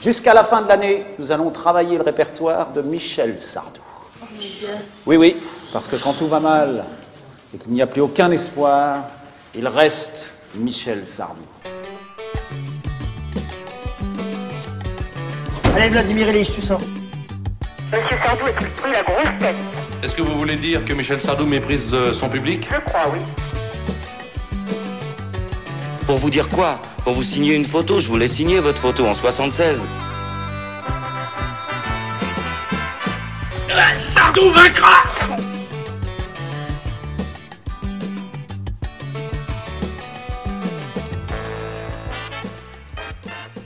Jusqu'à la fin de l'année, nous allons travailler le répertoire de Michel Sardou. Oui, oui, parce que quand tout va mal et qu'il n'y a plus aucun espoir, il reste Michel Sardou. Allez, Vladimir Ilyich, tu sors. Monsieur Sardou est pris la grosse tête? Est-ce que vous voulez dire que Michel Sardou méprise euh, son public? Je crois, oui. Pour vous dire quoi Pour vous signer une photo, je voulais signer votre photo en 76. Sardou vaincra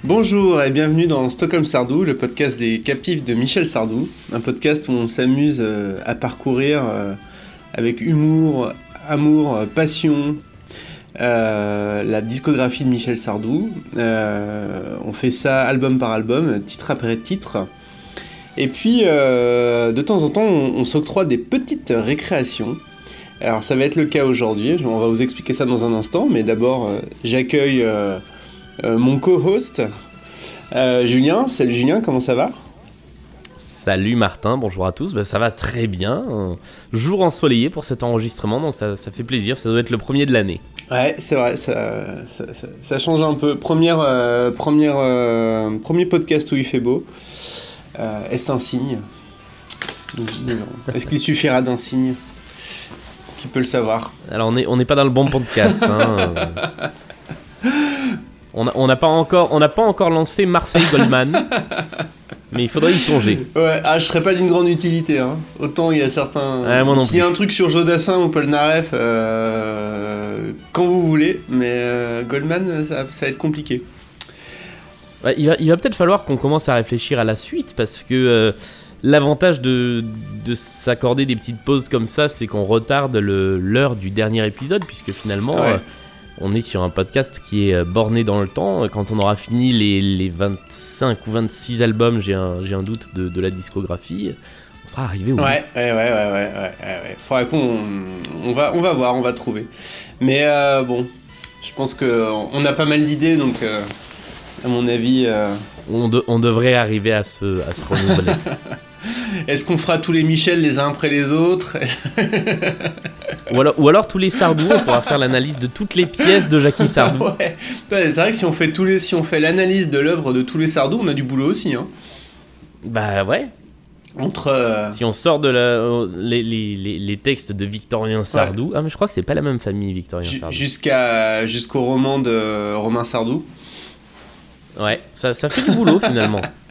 Bonjour et bienvenue dans Stockholm Sardou, le podcast des captifs de Michel Sardou, un podcast où on s'amuse euh, à parcourir euh, avec humour, amour, euh, la discographie de Michel Sardou. on fait ça album par album, titre après titre. Et puis de temps en temps on, on s'octroie des petites récréations. Alors ça va être le cas aujourd'hui, on va vous expliquer ça dans un instant, mais d'abord j'accueille euh, mon co-host, euh, Julien. Salut Julien, comment ça va? Salut Martin, bonjour à tous. Bah, ça va très bien. Jour ensoleillé pour cet enregistrement, donc ça, ça, fait plaisir. Ça doit être le premier de l'année. Ouais, c'est vrai, ça, ça, ça, change un peu. Première, euh, première, euh, premier podcast où il fait beau. Euh, Est-ce un signe? Est-ce qu'il suffira d'un signe? Qui peut le savoir? Alors on n'est on pas dans le bon podcast. Hein. On n'a pas encore, on n'a pas encore lancé Marseille Goldman, mais il faudrait y songer. Ouais, ah, je serais pas d'une grande utilité. Hein. Autant il y a certains. Ouais, S'il y a un truc sur Jodassin ou Paul Naref, euh, quand vous voulez, mais euh, Goldman, ça, ça, va être compliqué. Ouais, il va, il va peut-être falloir qu'on commence à réfléchir à la suite parce que euh, l'avantage de, de s'accorder des petites pauses comme ça, c'est qu'on retarde l'heure du dernier épisode puisque finalement. Ouais on est sur un podcast qui est borné dans le temps. Quand on aura fini les, les 25 ou 26 albums, j'ai un, un, doute de, de, la discographie, on sera arrivé au ouais, ouais, ouais, ouais, ouais, ouais, ouais. Faudra qu'on on va, on va voir, on va trouver. Mais euh, bon, je pense qu'on a pas mal d'idées, donc euh, à mon avis... Euh... On, de, on, devrait arriver à se, à se renouveler. Est-ce qu'on fera tous les Michel les uns après les autres ou, alors, ou alors tous les Sardou, on pourra faire l'analyse de toutes les pièces de Jackie Sardou. ouais. C'est vrai que si on fait tous les, si on fait l'analyse de l'œuvre de tous les Sardou, on a du boulot aussi. Hein. Bah ouais. Entre. Euh... Si on sort de la, les, les, les, textes de Victorien Sardou, ouais. ah mais je crois que c'est pas la même famille Victorien J Sardou. Jusqu'à jusqu'au roman de Romain Sardou. Ouais, ça, ça fait du boulot finalement.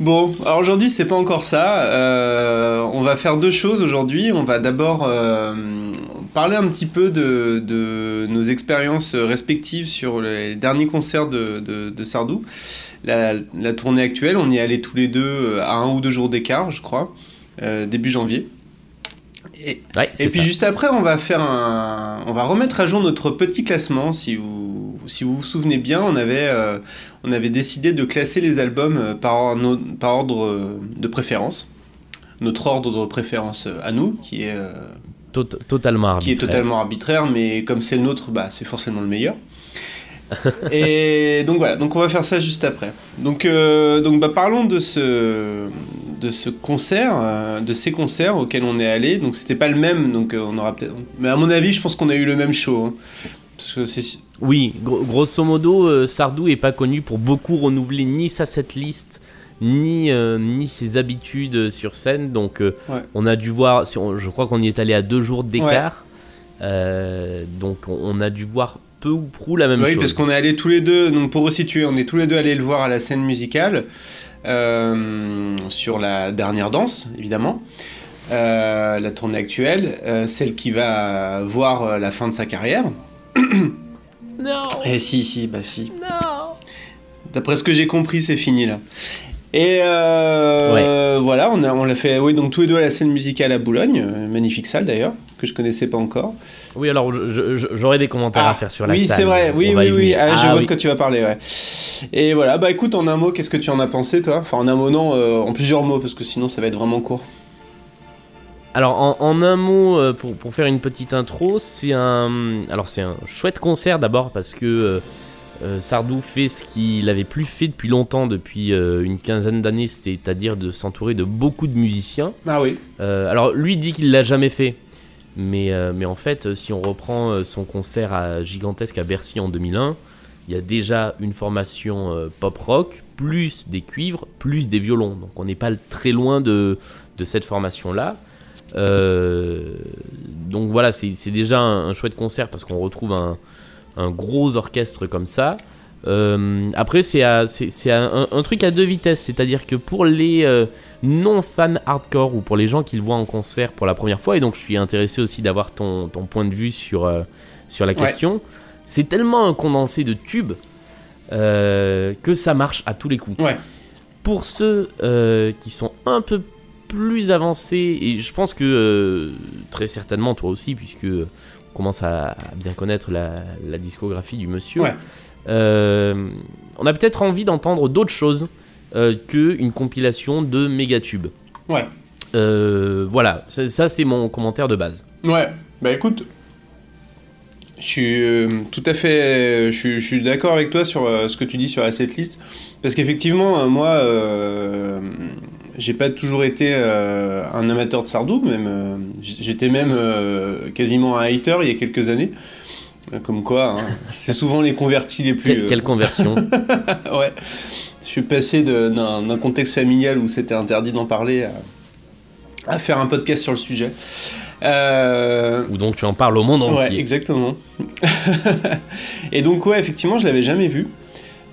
Bon, alors aujourd'hui c'est pas encore ça. Euh, on va faire deux choses aujourd'hui. On va d'abord euh, parler un petit peu de, de nos expériences respectives sur les derniers concerts de, Sardou. La, tournée actuelle, on y est allés tous les deux à un ou deux jours d'écart, je crois, euh, début janvier. Et, ouais, et puis ça. juste après, on va faire un, on va remettre à jour notre petit classement. Si vous, si vous vous souvenez bien, on avait, euh, on avait décidé de classer les albums par, no, par ordre de préférence. Notre ordre de préférence à nous, qui est euh, Tot totalement arbitraire. qui est totalement arbitraire, mais comme c'est le nôtre, bah, c'est forcément le meilleur. Et donc voilà, donc on va faire ça juste après. Donc, euh, donc bah, parlons de ce, de ce concert, euh, de ces concerts auxquels on est allé. Donc c'était pas le même, donc euh, on aura peut-être. Mais à mon avis, je pense qu'on a eu le même show. Hein, parce que c'est. Oui, gros, grosso modo, Sardou est pas connu pour beaucoup renouveler ni sa setlist ni ni ses habitudes sur scène. Donc ouais. on a dû voir, si on, je crois qu'on y est allé à deux jours d'écart. Ouais. donc on, on a dû voir peu ou prou la même oui, chose. Oui, parce qu'on est allés tous les deux, donc pour resituer, on est tous les deux allés le voir à la scène musicale, euh, sur la dernière danse, évidemment, euh, la tournée actuelle, euh, celle qui va voir la fin de sa carrière. non Eh si, si, bah si. Non D'après ce que j'ai compris, c'est fini là. Et euh, ouais. voilà, on l'a fait, oui, donc tous les deux à la scène musicale à Boulogne, magnifique salle d'ailleurs, que je connaissais pas encore. Oui, alors j'aurais des commentaires ah, à faire sur la oui, salle. Oui, c'est vrai, oui, oui, oui, ah, je ah, vois oui. de quoi tu vas parler, ouais. Et voilà, bah écoute, en un mot, qu'est-ce que tu en as pensé, toi? Enfin, en un mot, non, euh, en plusieurs mots, parce que sinon ça va être vraiment court. Alors, en, en un mot, euh, pour, pour, faire une petite intro, c'est un, alors c'est un chouette concert d'abord parce que euh, Sardou fait ce qu'il avait plus fait depuis longtemps, depuis euh, une quinzaine d'années, c'est-à-dire de s'entourer de beaucoup de musiciens. Ah oui. Alors lui dit qu'il l'a jamais fait, mais, euh, mais en fait, si on reprend euh, son concert à, gigantesque à Bercy en 2001, il y a déjà une formation euh, pop rock, plus des cuivres, plus des violons. Donc on n'est pas très loin de, de cette formation-là. Donc voilà, c'est c'est déjà un, un chouette concert parce qu'on retrouve un, un gros orchestre comme ça. Euh, après, c'est un, un truc à deux vitesses, c'est-à-dire que pour les euh, non-fans hardcore ou pour les gens qui le voient en concert pour la première fois, et donc je suis intéressé aussi d'avoir ton, ton point de vue sur, euh, sur la Ouais. question, c'est tellement un condensé de tubes que ça marche à tous les coups. Ouais. Pour ceux qui sont un peu plus avancés, et je pense que très certainement toi aussi, puisque on commence à, à bien connaître la, la discographie du monsieur, Ouais. Euh, on a peut-être envie d'entendre d'autres choses euh, qu'une compilation de méga tubes. Ouais. Euh, voilà, ça, ça, c'est mon commentaire de base. Ouais, bah écoute, je suis euh, tout à fait, je, suis- je suis d'accord avec toi sur euh, ce que tu dis sur la setlist, parce qu'effectivement, euh, moi, j'ai pas toujours été un amateur de Sardou, même, j'étais même quasiment un hater il y a quelques années, comme quoi, hein, c'est souvent les convertis les plus... Quelle, quelle conversion euh, ouais, je suis passé d'un contexte familial où c'était interdit d'en parler à, à faire un podcast sur le sujet. Euh, Ou donc tu en parles au monde Ouais, entier. exactement. et donc, ouais, effectivement, je l'avais jamais vu.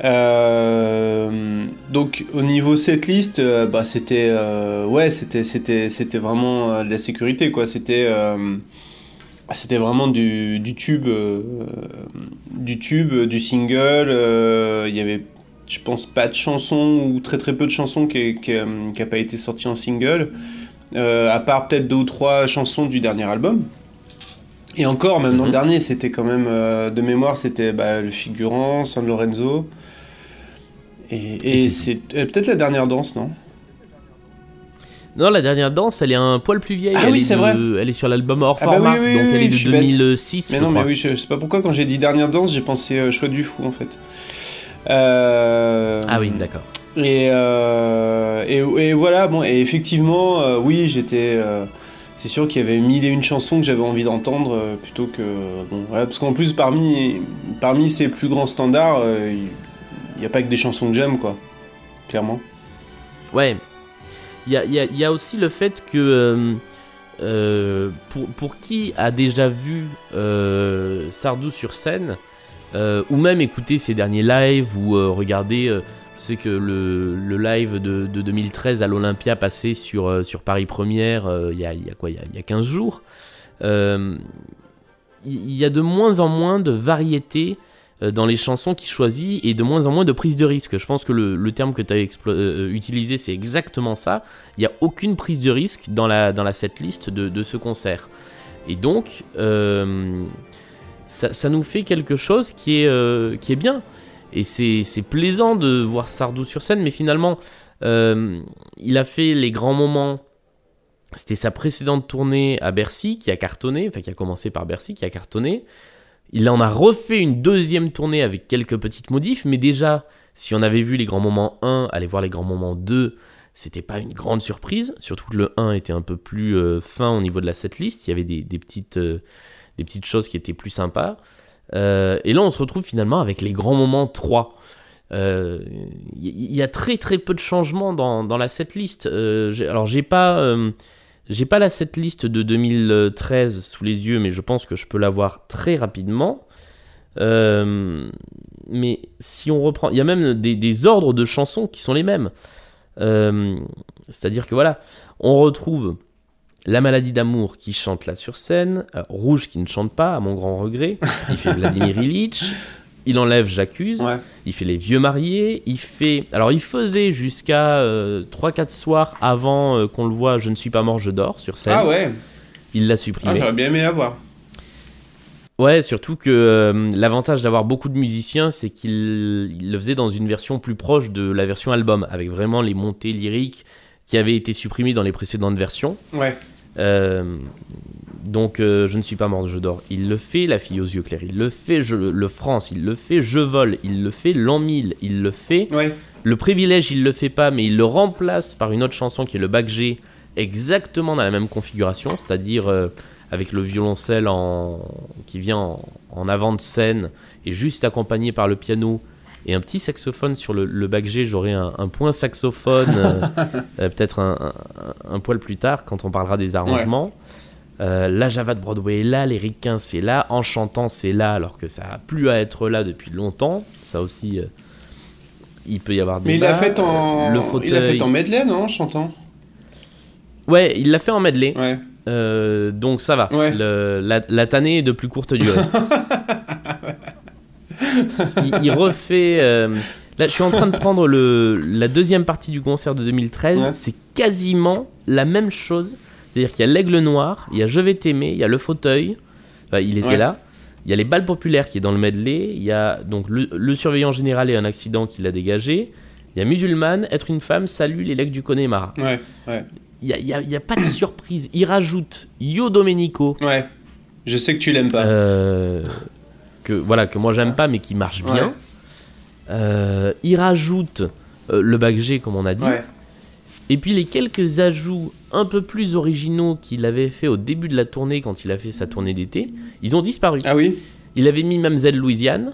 Euh, donc, au niveau setlist, euh, bah, c'était, euh, ouais, c'était, c'était, c'était vraiment de la sécurité, quoi. C'était, ah, c'était vraiment du, du tube, euh, du tube, du single. euh, Il y avait, je pense, pas de chansons ou très très peu de chansons qui n'a pas été sorti en single. Euh, à part peut-être deux ou trois chansons du dernier album. Et encore, même dans le Mhm. dernier, c'était quand même, euh, de mémoire, c'était bah, le figurant, San Lorenzo. Et, et Et c'est euh, peut-être la dernière danse, non? Non, la dernière danse, elle est un poil plus vieille. Ah elle oui, est c'est vrai. Elle est sur l'album hors Ah bah format, oui, oui, donc elle est de suis bête. 2006, Mais je non, mais oui, je, je sais pas pourquoi, quand j'ai dit dernière danse, j'ai pensé euh, Choix du fou, en fait. Euh, Ah oui, d'accord. Et, euh, et, et voilà, bon, et effectivement, euh, oui, j'étais. c'est sûr qu'il y avait mille et une chansons que j'avais envie d'entendre plutôt que. Bon, voilà, parce qu'en plus, parmi, parmi ces plus grands standards, il n'y a pas que des chansons que j'aime, quoi. Clairement. Ouais. Il y a, aussi le fait que euh, euh, pour, pour qui a déjà vu euh, Sardou sur scène, ou même écouté ses derniers lives, ou euh, je sais que le, le live de, de 2013 à l'Olympia passé sur, sur Paris Première, il y, a, y a quoi il y a, a 15 jours, il y a de moins en moins de variété euh, dans les chansons qu'il choisit et de moins en moins de prise de risque. Je pense que le, terme que tu as utilisé, c'est exactement ça. Il n'y a aucune prise de risque dans la, dans la setlist de, de ce concert. Et donc, euh, ça, nous fait quelque chose qui est, euh, qui est bien. Et c'est plaisant de voir Sardou sur scène, mais finalement, euh, il a fait les grands moments. C'était sa précédente tournée à Bercy qui a cartonné, enfin qui a commencé par Bercy, qui a cartonné. Il en a refait une deuxième tournée avec quelques petites modifs, mais déjà, si on avait vu les grands moments 1, aller voir les grands moments 2, c'était pas une grande surprise. Surtout que le 1 était un peu plus euh, fin au niveau de la setlist. Il y avait des, euh, petites choses qui étaient plus sympas. Euh, et là, on se retrouve finalement avec les grands moments 3. Euh, Il y, a très très peu de changements dans, dans la setlist. Alors, j'ai pas. J'ai pas la setlist de 2013 sous les yeux, mais je pense que je peux l'avoir très rapidement. Euh, mais si on reprend, il y a même des, ordres de chansons qui sont les mêmes. Euh, C'est-à-dire que voilà, on retrouve La maladie d'amour qui chante là sur scène, euh, Rouge qui ne chante pas, à mon grand regret. Il fait Vladimir Ilitch. Il enlève J'accuse. Ouais. Il fait Les Vieux Mariés. Il fait. Alors, il faisait jusqu'à 3-4 soirs avant euh, qu'on le voit Je ne suis pas mort, je dors sur scène. Ah ouais Il l'a ah, supprimé. J'aurais bien aimé la voir. Ouais, surtout que euh, l'avantage d'avoir beaucoup de musiciens, c'est qu'il il le faisait dans une version plus proche de la version album, avec vraiment les montées lyriques qui avaient été supprimées dans les précédentes versions. Ouais. Euh, Donc euh, je ne suis pas mort, je dors. Il le fait, la fille aux yeux clairs. Il le fait, je, le France. Il le fait, je vole. Il le fait, l'an 1000. Il le fait. Ouais. Le privilège, il le fait pas, mais il le remplace par une autre chanson qui est le bac G, exactement dans la même configuration, c'est-à-dire euh, avec le violoncelle en... qui vient en, en avant de scène et juste accompagné par le piano et un petit saxophone sur le, le bac G. J'aurai un, un point saxophone, euh, euh, peut-être un, un- un poil plus tard quand on parlera des arrangements. Euh, la Java de Broadway est là, les ricains c'est là, en chantant c'est là, alors que ça a plus à être là depuis longtemps. Ça aussi, euh, il peut y avoir des. Mais il l'a fait en. Le Il l'a fauteuil. fait en medley, non, chantant? Ouais, il l'a fait en medley. Ouais. Euh, donc ça va. Ouais. Le- la, la tannée est de plus courte durée. il, il refait. euh, là, je suis en train de prendre le, la deuxième partie du concert de 2013. Ouais. C'est quasiment la même chose. C'est-à-dire qu'il y a l'aigle noir, il y a Je vais t'aimer, il y a le fauteuil. Enfin, il était Ouais. là. Il y a les balles populaires qui est dans le medley. Il y a donc le, le surveillant général et un accident qui l'a dégagé. Il y a musulmane, être une femme, salut les legs du Connemara. Ouais, ouais. Il n'y a, il y a- il y a pas de surprise. Il rajoute Yo Domenico, Ouais. Je sais que tu l'aimes pas. euh, que, voilà, que moi j'aime pas, mais qui marche bien. Ouais. Euh, il rajoute euh, le bac G, comme on a dit. Ouais. Et puis les quelques ajouts un peu plus originaux qu'il avait fait au début de la tournée, quand il a fait sa tournée d'été, ils ont disparu. Ah oui? Il avait mis Mamselle Louisiane.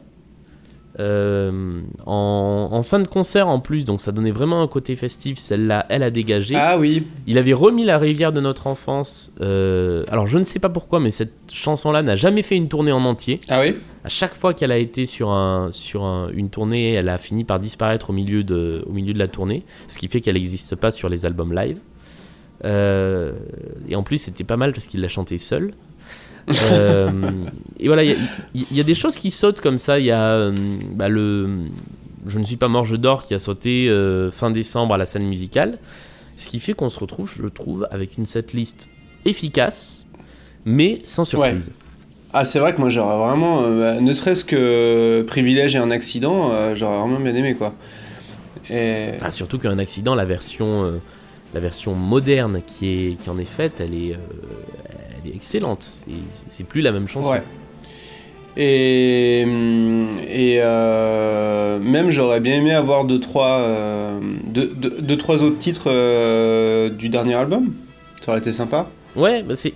Euh, en, en fin de concert en plus, donc ça donnait vraiment un côté festif. Celle-là, elle a dégagé. Ah oui. Il avait remis La rivière de notre enfance. euh, alors je ne sais pas pourquoi, mais cette chanson-là n'a jamais fait une tournée en entier. Ah oui À chaque fois qu'elle a été sur, un, sur un- une tournée, elle a fini par disparaître au milieu de, au milieu de la tournée, ce qui fait qu'elle n'existe pas sur les albums live. Euh, et en plus, c'était pas mal parce qu'il l'a chanté seul. Euh, et voilà, il y, a- il y a des choses qui sautent comme ça. Il y a euh, bah, le Je ne suis pas mort, je dors qui a sauté euh, fin décembre à la scène musicale. Ce qui fait qu'on se retrouve, je trouve, avec une setlist efficace, mais sans surprise. Ah, c'est vrai que moi j'aurais vraiment, euh, ne serait-ce que privilège et un accident, j'aurais vraiment bien aimé quoi. Et... Ah, surtout qu'un accident, la version, la version moderne qui, est, qui en est faite, elle est, euh, elle est excellente. C'est- plus la même chanson. Ouais. Et, et euh, même j'aurais bien aimé avoir deux trois, euh, deux, deux- deux, trois autres titres euh, du dernier album. Ça aurait été sympa. Ouais, bah c'est.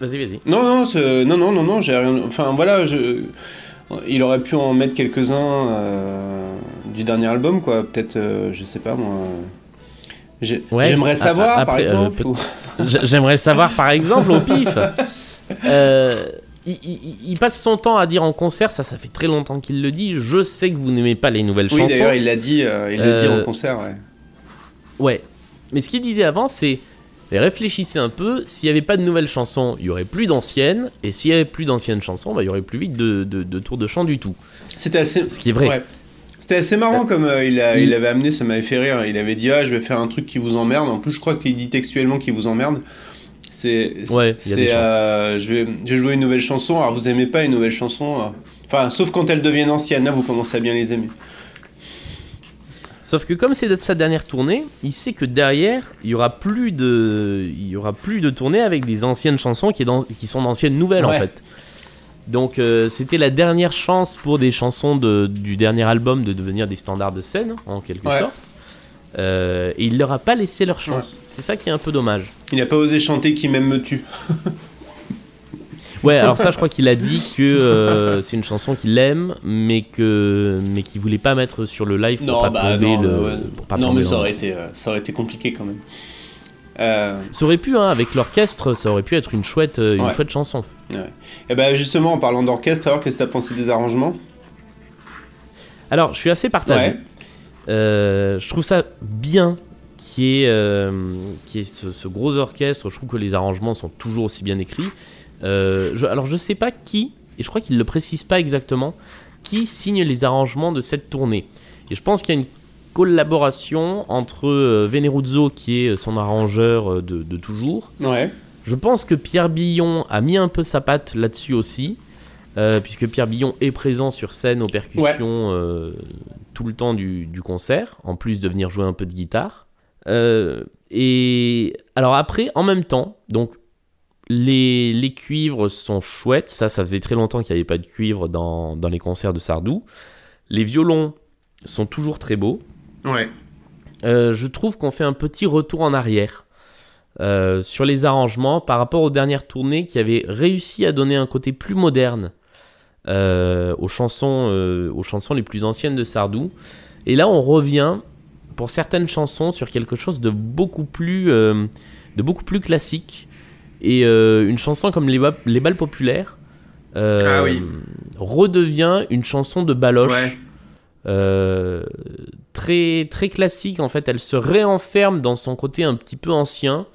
Vas-y, vas-y. Non, non, non, non, non, non, j'ai rien. Enfin voilà, je, il aurait pu en mettre quelques-uns du dernier album, quoi. Peut-être, je sais pas moi. Ouais, J'aimerais savoir, par euh, exemple. ou- J'aimerais savoir, par exemple, au pif. euh, il, il- il passe son temps à dire en concert, ça, ça fait très longtemps qu'il le dit. Je sais que vous n'aimez pas les nouvelles Oui, chansons. d'ailleurs, il l'a dit, euh, il le dit Euh, en concert, ouais. Ouais. Mais ce qu'il disait avant, c'est réfléchissez un peu. S'il n'y avait pas de nouvelles chansons, il y aurait plus d'anciennes. Et s'il y avait plus d'anciennes chansons, bah, il y aurait plus vite de, de, de tours de chant du tout. C'était assez. Ce qui est vrai. Ouais. C'était assez marrant comme euh, il, a, il- il avait amené, ça m'avait fait rire. Il avait dit Ah, je vais faire un truc qui vous emmerde. En plus, je crois qu'il dit textuellement qu'il vous emmerde. C'est. Ouais, c'est, euh, je vais, j'ai joué une nouvelle chanson. Alors, vous aimez pas une nouvelle chanson euh, Enfin, sauf quand elles deviennent anciennes. Là, vous commencez à bien les aimer. Sauf que comme c'est sa dernière tournée, il sait que derrière, il y aura plus de, il y aura plus de tournée avec des anciennes chansons qui, est dans- qui sont d'anciennes nouvelles en fait. Donc euh, c'était la dernière chance pour des chansons de- du dernier album de devenir des standards de scène en quelque Ouais. sorte. Euh, et il leur a pas laissé leur chance. C'est ça qui est un peu dommage. Il n'a pas osé chanter Qui m'aime me tue. Ouais, alors ça, je crois qu'il a dit que euh, c'est une chanson qu'il aime, mais que mais qu'il voulait pas mettre sur le live pour Non, pas bah non, le. ouais. pour pas non mais ça aurait, été, ça aurait été compliqué quand même. Euh, Ça aurait pu, hein, avec l'orchestre, ça aurait pu être une chouette, euh, une Ouais. chouette chanson. Et ben justement, en parlant d'orchestre, alors qu'est-ce que t'as pensé des arrangements? Alors, je suis assez partagé. Ouais. Euh, je trouve ça bien qu'il y ait, euh, qu'il y ait ce, ce gros orchestre. Je trouve que les arrangements sont toujours aussi bien écrits. Euh, je- alors, je sais pas qui, et je crois qu'il le précise pas exactement, qui signe les arrangements de cette tournée. Et je pense qu'il y a une collaboration entre euh, Veneruzzo, qui est son arrangeur euh, de, de toujours, Ouais. je pense que Pierre Billon a mis un peu sa patte là-dessus aussi, euh, puisque Pierre Billon est présent sur scène aux percussions euh, tout le temps du, du concert, en plus de venir jouer un peu de guitare. Euh, et alors après, en même temps, donc Les, les cuivres sont chouettes, ça, ça faisait très longtemps qu'il n'y avait pas de cuivre dans, dans les concerts de Sardou. Les violons sont toujours très beaux. Ouais. Euh, je trouve qu'on fait un petit retour en arrière euh, sur les arrangements par rapport aux dernières tournées qui avaient réussi à donner un côté plus moderne euh, aux, chansons, aux chansons les plus anciennes de Sardou. Et là, on revient pour certaines chansons sur quelque chose de beaucoup plus, de beaucoup plus classique. Et une chanson comme Les, Ba- Les Balles Populaires Ah oui. redevient une chanson de baloche. Ouais. Euh, très classique en fait. Elle se réenferme dans son côté un petit peu ancien.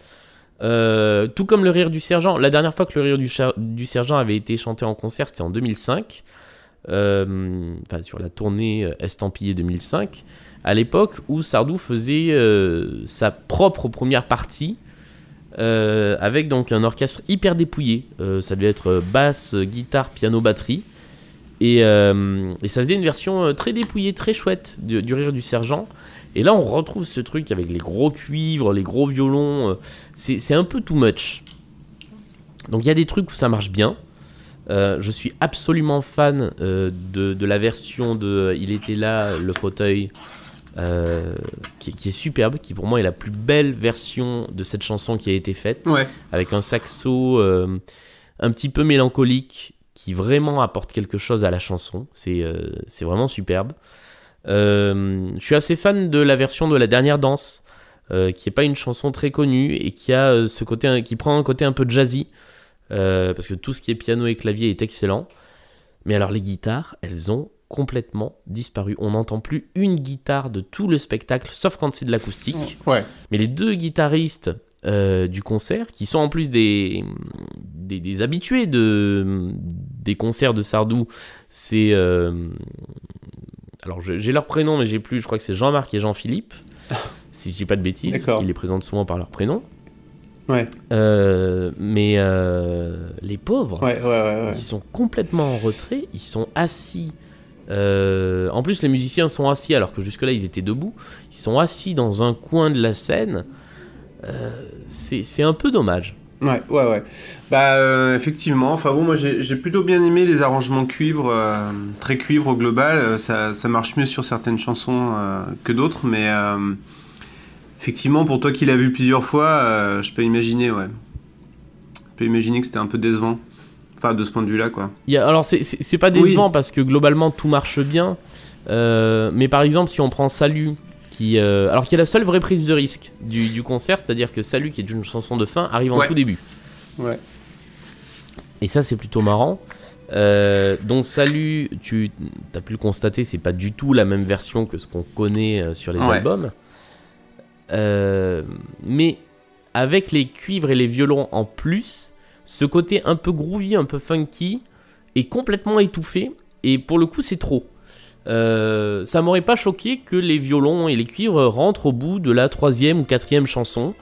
Euh, tout comme le rire du sergent. La dernière fois que le rire du, sergent avait été chanté en concert c'était en 2005 euh, sur la tournée estampillée 2005 à l'époque où Sardou faisait sa propre première partie avec donc un orchestre hyper dépouillé. Ça devait être basse guitare piano batterie et, euh, et ça faisait une version euh, très dépouillée, très chouette du, du rire du sergent. Et là, on retrouve ce truc avec les gros cuivres, les gros violons. euh, c'est un peu too much. Donc il y a des trucs où ça marche bien. Euh, je suis absolument fan euh, de, de la version de Il était là, le fauteuil, euh, qui, qui est superbe, qui pour moi est la plus belle version de cette chanson qui a été faite Ouais. avec un saxo un petit peu mélancolique qui vraiment apporte quelque chose à la chanson. C'est euh, vraiment superbe. Euh, je suis assez fan de la version de la dernière danse, euh, qui est pas une chanson très connue et qui a ce côté, qui prend un côté un peu jazzy, parce que tout ce qui est piano et clavier est excellent. Mais alors les guitares, elles ont complètement disparu. On n'entend plus une guitare de tout le spectacle, sauf quand c'est de l'acoustique. Ouais. Mais les deux guitaristes euh, du concert, qui sont en plus des, des, des habitués de, des concerts de Sardou, c'est. euh, alors j'ai leur prénom, mais j'ai plus, je crois que c'est Jean-Marc et Jean-Philippe, si je dis pas de bêtises, parce qu'ils les présentent souvent par leur prénom. Ouais. Euh, mais les pauvres, ouais. ouais. ils sont complètement en retrait, ils sont assis. Euh, en plus, les musiciens sont assis alors que jusque-là ils étaient debout. Ils sont assis dans un coin de la scène. C'est un peu dommage. Ouais, ouais, ouais. Bah, euh, effectivement. Enfin bon, moi j'ai plutôt bien aimé les arrangements cuivre, euh, très cuivre au global. Euh, Ça, ça marche mieux sur certaines chansons que d'autres, mais effectivement, pour toi qui l'as vu plusieurs fois, je peux imaginer, ouais. Je peux imaginer que c'était un peu décevant. Enfin, de ce point de vue-là, quoi. Y a- alors, c'est- pas décevant parce que globalement tout marche bien. Mais par exemple, si on prend Salut, qui, euh, alors qui est la seule vraie prise de risque du, du concert, c'est-à-dire que Salut, qui est une chanson de fin, arrive en Ouais. tout début. Ouais. Et ça, c'est plutôt marrant. Euh, donc Salut, tu as pu le constater, c'est pas du tout la même version que ce qu'on connaît euh, sur les Ouais. albums. Euh, mais avec les cuivres et les violons en plus, ce côté un peu groovy, un peu funky, est complètement étouffé. Et pour le coup, c'est trop. Euh, ça m'aurait pas choqué que les violons et les cuivres rentrent au bout de la troisième ou quatrième chanson.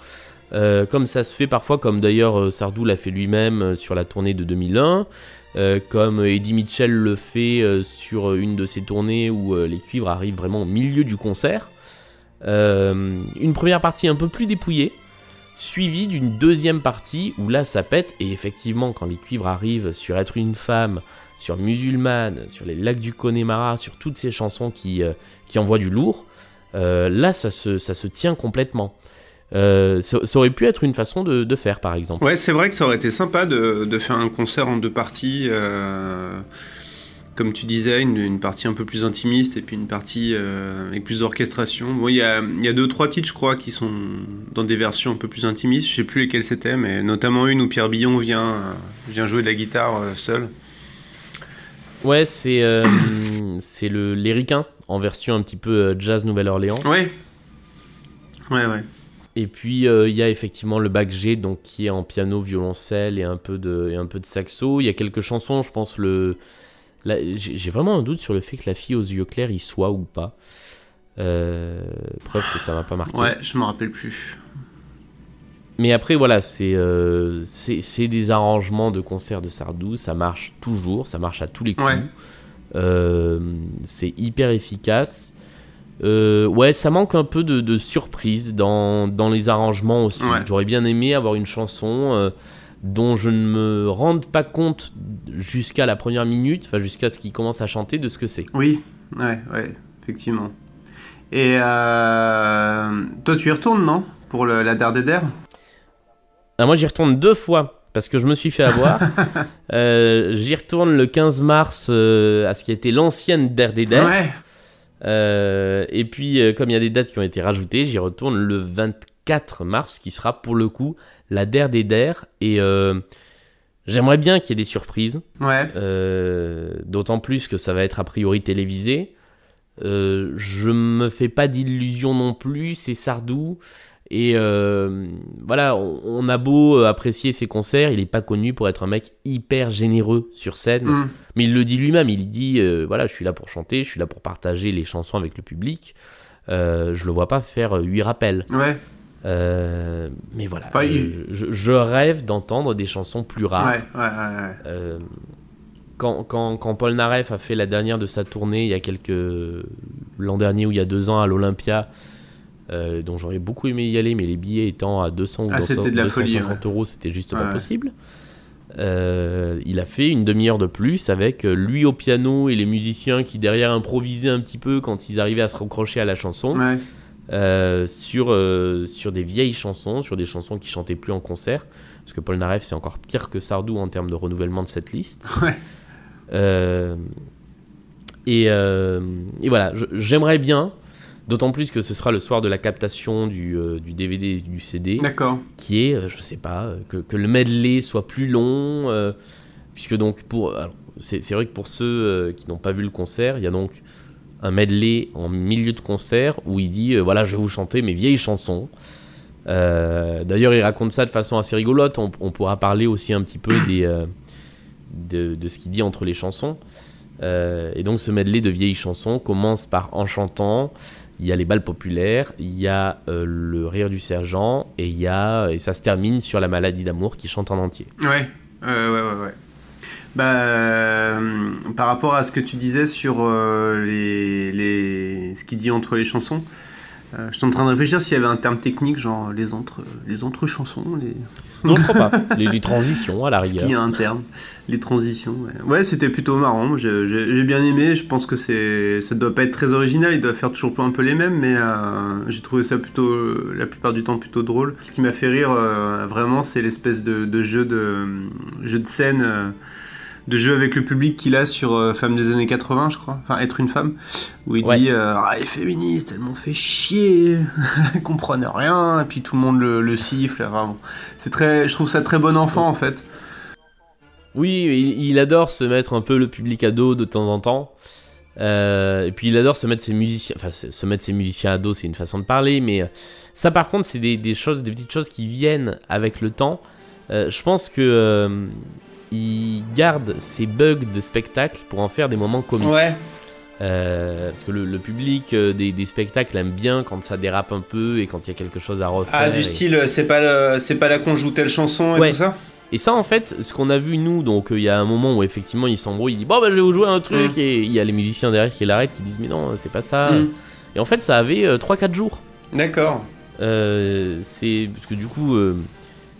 Euh, comme ça se fait parfois, comme d'ailleurs euh, Sardou l'a fait lui-même sur la tournée de 2001, euh, comme Eddie Mitchell le fait sur une de ses tournées où les cuivres arrivent vraiment au milieu du concert. Une première partie un peu plus dépouillée, suivie d'une deuxième partie où là ça pète, et effectivement quand les cuivres arrivent sur Être une femme, sur Musulmane, sur les lacs du Connemara, sur toutes ces chansons qui, euh, qui envoient du lourd, euh, là ça se, ça se tient complètement. Euh, ça, aurait pu être une façon de, de faire par exemple. Ouais, c'est vrai que ça aurait été sympa de, de faire un concert en deux parties. comme tu disais, une, partie un peu plus intimiste et puis une partie avec plus d'orchestration. Bon, il y a, y a deux, trois titres, je crois, qui sont dans des versions un peu plus intimistes. Je sais plus lesquelles c'était, mais notamment une où Pierre Billon vient, vient jouer de la guitare seul. Ouais, c'est euh, c'est le l'Éricain en version un petit peu euh, jazz Nouvelle-Orléans. Ouais. Ouais, ouais. Et puis euh, il y a effectivement le bac G donc qui est en piano, violoncelle et un peu de et un peu de saxo. Il y a quelques chansons, je pense le j'ai vraiment un doute sur le fait que la fille aux yeux clairs y soit ou pas. Euh, preuve que ça m'a pas marqué. Ouais, je me rappelle plus. Mais après, voilà, c'est euh, des arrangements de concerts de Sardou, ça marche toujours, ça marche à tous les coups. Ouais. Euh, c'est hyper efficace. Euh, ouais, ça manque un peu de, de surprise dans, dans les arrangements aussi. Ouais. J'aurais bien aimé avoir une chanson. euh, dont je ne me rende pas compte jusqu'à la première minute, enfin jusqu'à ce qu'il commence à chanter de ce que c'est. Oui, ouais, ouais, effectivement. Et toi, tu y retournes, non? Pour le, la Der Ah, moi j'y retourne deux fois parce que je me suis fait avoir. Euh, j'y retourne le 15 mars euh, à ce qui était l'ancienne Der des Der. Ouais. Euh, et puis, euh, comme il y a des dates qui ont été rajoutées, j'y retourne le 24 mars, qui sera pour le coup la Der des Der. Et j'aimerais bien qu'il y ait des surprises, Ouais. d'autant plus que ça va être a priori télévisé. Je me fais pas d'illusions non plus, c'est Sardou. Et euh, voilà, on, on a beau apprécier ses concerts, il est pas connu pour être un mec hyper généreux sur scène. Mm. Mais il le dit lui-même, il dit euh, voilà, je suis là pour chanter, je suis là pour partager les chansons avec le public. Euh, je le vois pas faire euh, huit rappels. Ouais. Euh, mais voilà, Enfin, je, il- je- je rêve d'entendre des chansons plus rares. Ouais, ouais. Euh, quand, quand, quand Paul Naref a fait la dernière de sa tournée il y a quelques l'an dernier ou il y a deux ans à l'Olympia, euh, dont j'aurais beaucoup aimé y aller, mais les billets étant à 200 ou Ah, c'était de la 250 folie, euros, c'était juste Ouais, pas ouais. possible. Euh, il a fait une demi-heure de plus avec euh, lui au piano et les musiciens qui derrière improvisaient un petit peu quand ils arrivaient à se raccrocher à la chanson Ouais. euh, sur, euh, sur des vieilles chansons, sur des chansons qui chantaient plus en concert. Parce que Paul Naref, c'est encore pire que Sardou en termes de renouvellement de cette liste. Ouais. Euh, et, et voilà, j'aimerais bien, d'autant plus que ce sera le soir de la captation du, euh, du DVD et du CD, D'accord. qui est, euh, je sais pas, euh, que, que le medley soit plus long, puisque donc pour, c'est vrai que pour ceux qui n'ont pas vu le concert, il y a donc un medley en milieu de concert où il dit, voilà, je vais vous chanter mes vieilles chansons. Euh, D'ailleurs, il raconte ça de façon assez rigolote. On, on pourra parler aussi un petit peu des, euh, de, de ce qu'il dit entre les chansons. Euh, et donc, ce medley de vieilles chansons commence par En chantant. Il y a les balles populaires, il y a euh, le rire du sergent, et il y a et ça se termine sur la maladie d'amour qui chante en entier. Ouais, euh, ouais, ouais. Bah, euh, par rapport à ce que tu disais sur euh, les, les, ce qu'il dit entre les chansons, euh, je suis en train de réfléchir s'il y avait un terme technique, genre les entre, les entre chansons, les... Non, je crois pas. les, les transitions à la ce qu'il y rigueur. a un terme, les transitions. Ouais, Ouais, c'était plutôt marrant. J'ai- j'ai bien aimé. Je pense que c'est, ça doit pas être très original. Il doit faire toujours un peu les mêmes, mais euh, j'ai trouvé ça plutôt, euh, la plupart du temps, plutôt drôle. Ce qui m'a fait rire, euh, vraiment, c'est l'espèce de, de jeu de, jeu de scène. De jeu avec le public qu'il a sur euh, Femme des années 80, je crois. Enfin, être une femme. Où il Ouais. dit euh, Ah, les féministes, elles m'ont fait chier. elles comprennent rien. Et puis tout le monde le, le siffle. Vraiment. C'est très, je trouve ça très bon enfant, en fait. Oui, il, il adore se mettre un peu le public à dos de temps en temps. Euh, et puis il adore se mettre ses musiciens, enfin se mettre ses musiciens à dos, c'est une façon de parler, mais euh, ça par contre c'est des, des choses, des petites choses qui viennent avec le temps. Euh, je pense que euh, il garde ses bugs de spectacle pour en faire des moments comiques. Ouais. Euh, parce que le, le public euh, des, des spectacles aime bien quand ça dérape un peu et quand il y a quelque chose à refaire. Ah, du et- style, euh, c'est pas, c'est pas là qu'on joue telle chanson et Ouais. tout ça Et ça, en fait, ce qu'on a vu nous, donc euh, il y a un moment où effectivement il s'embrouille, il dit bon bah je vais vous jouer un truc, Mm. et il y a les musiciens derrière qui l'arrêtent, qui disent mais non, c'est pas ça. Mm. Et en fait, ça avait 3-4 jours. D'accord. Euh, c'est parce que du coup, euh,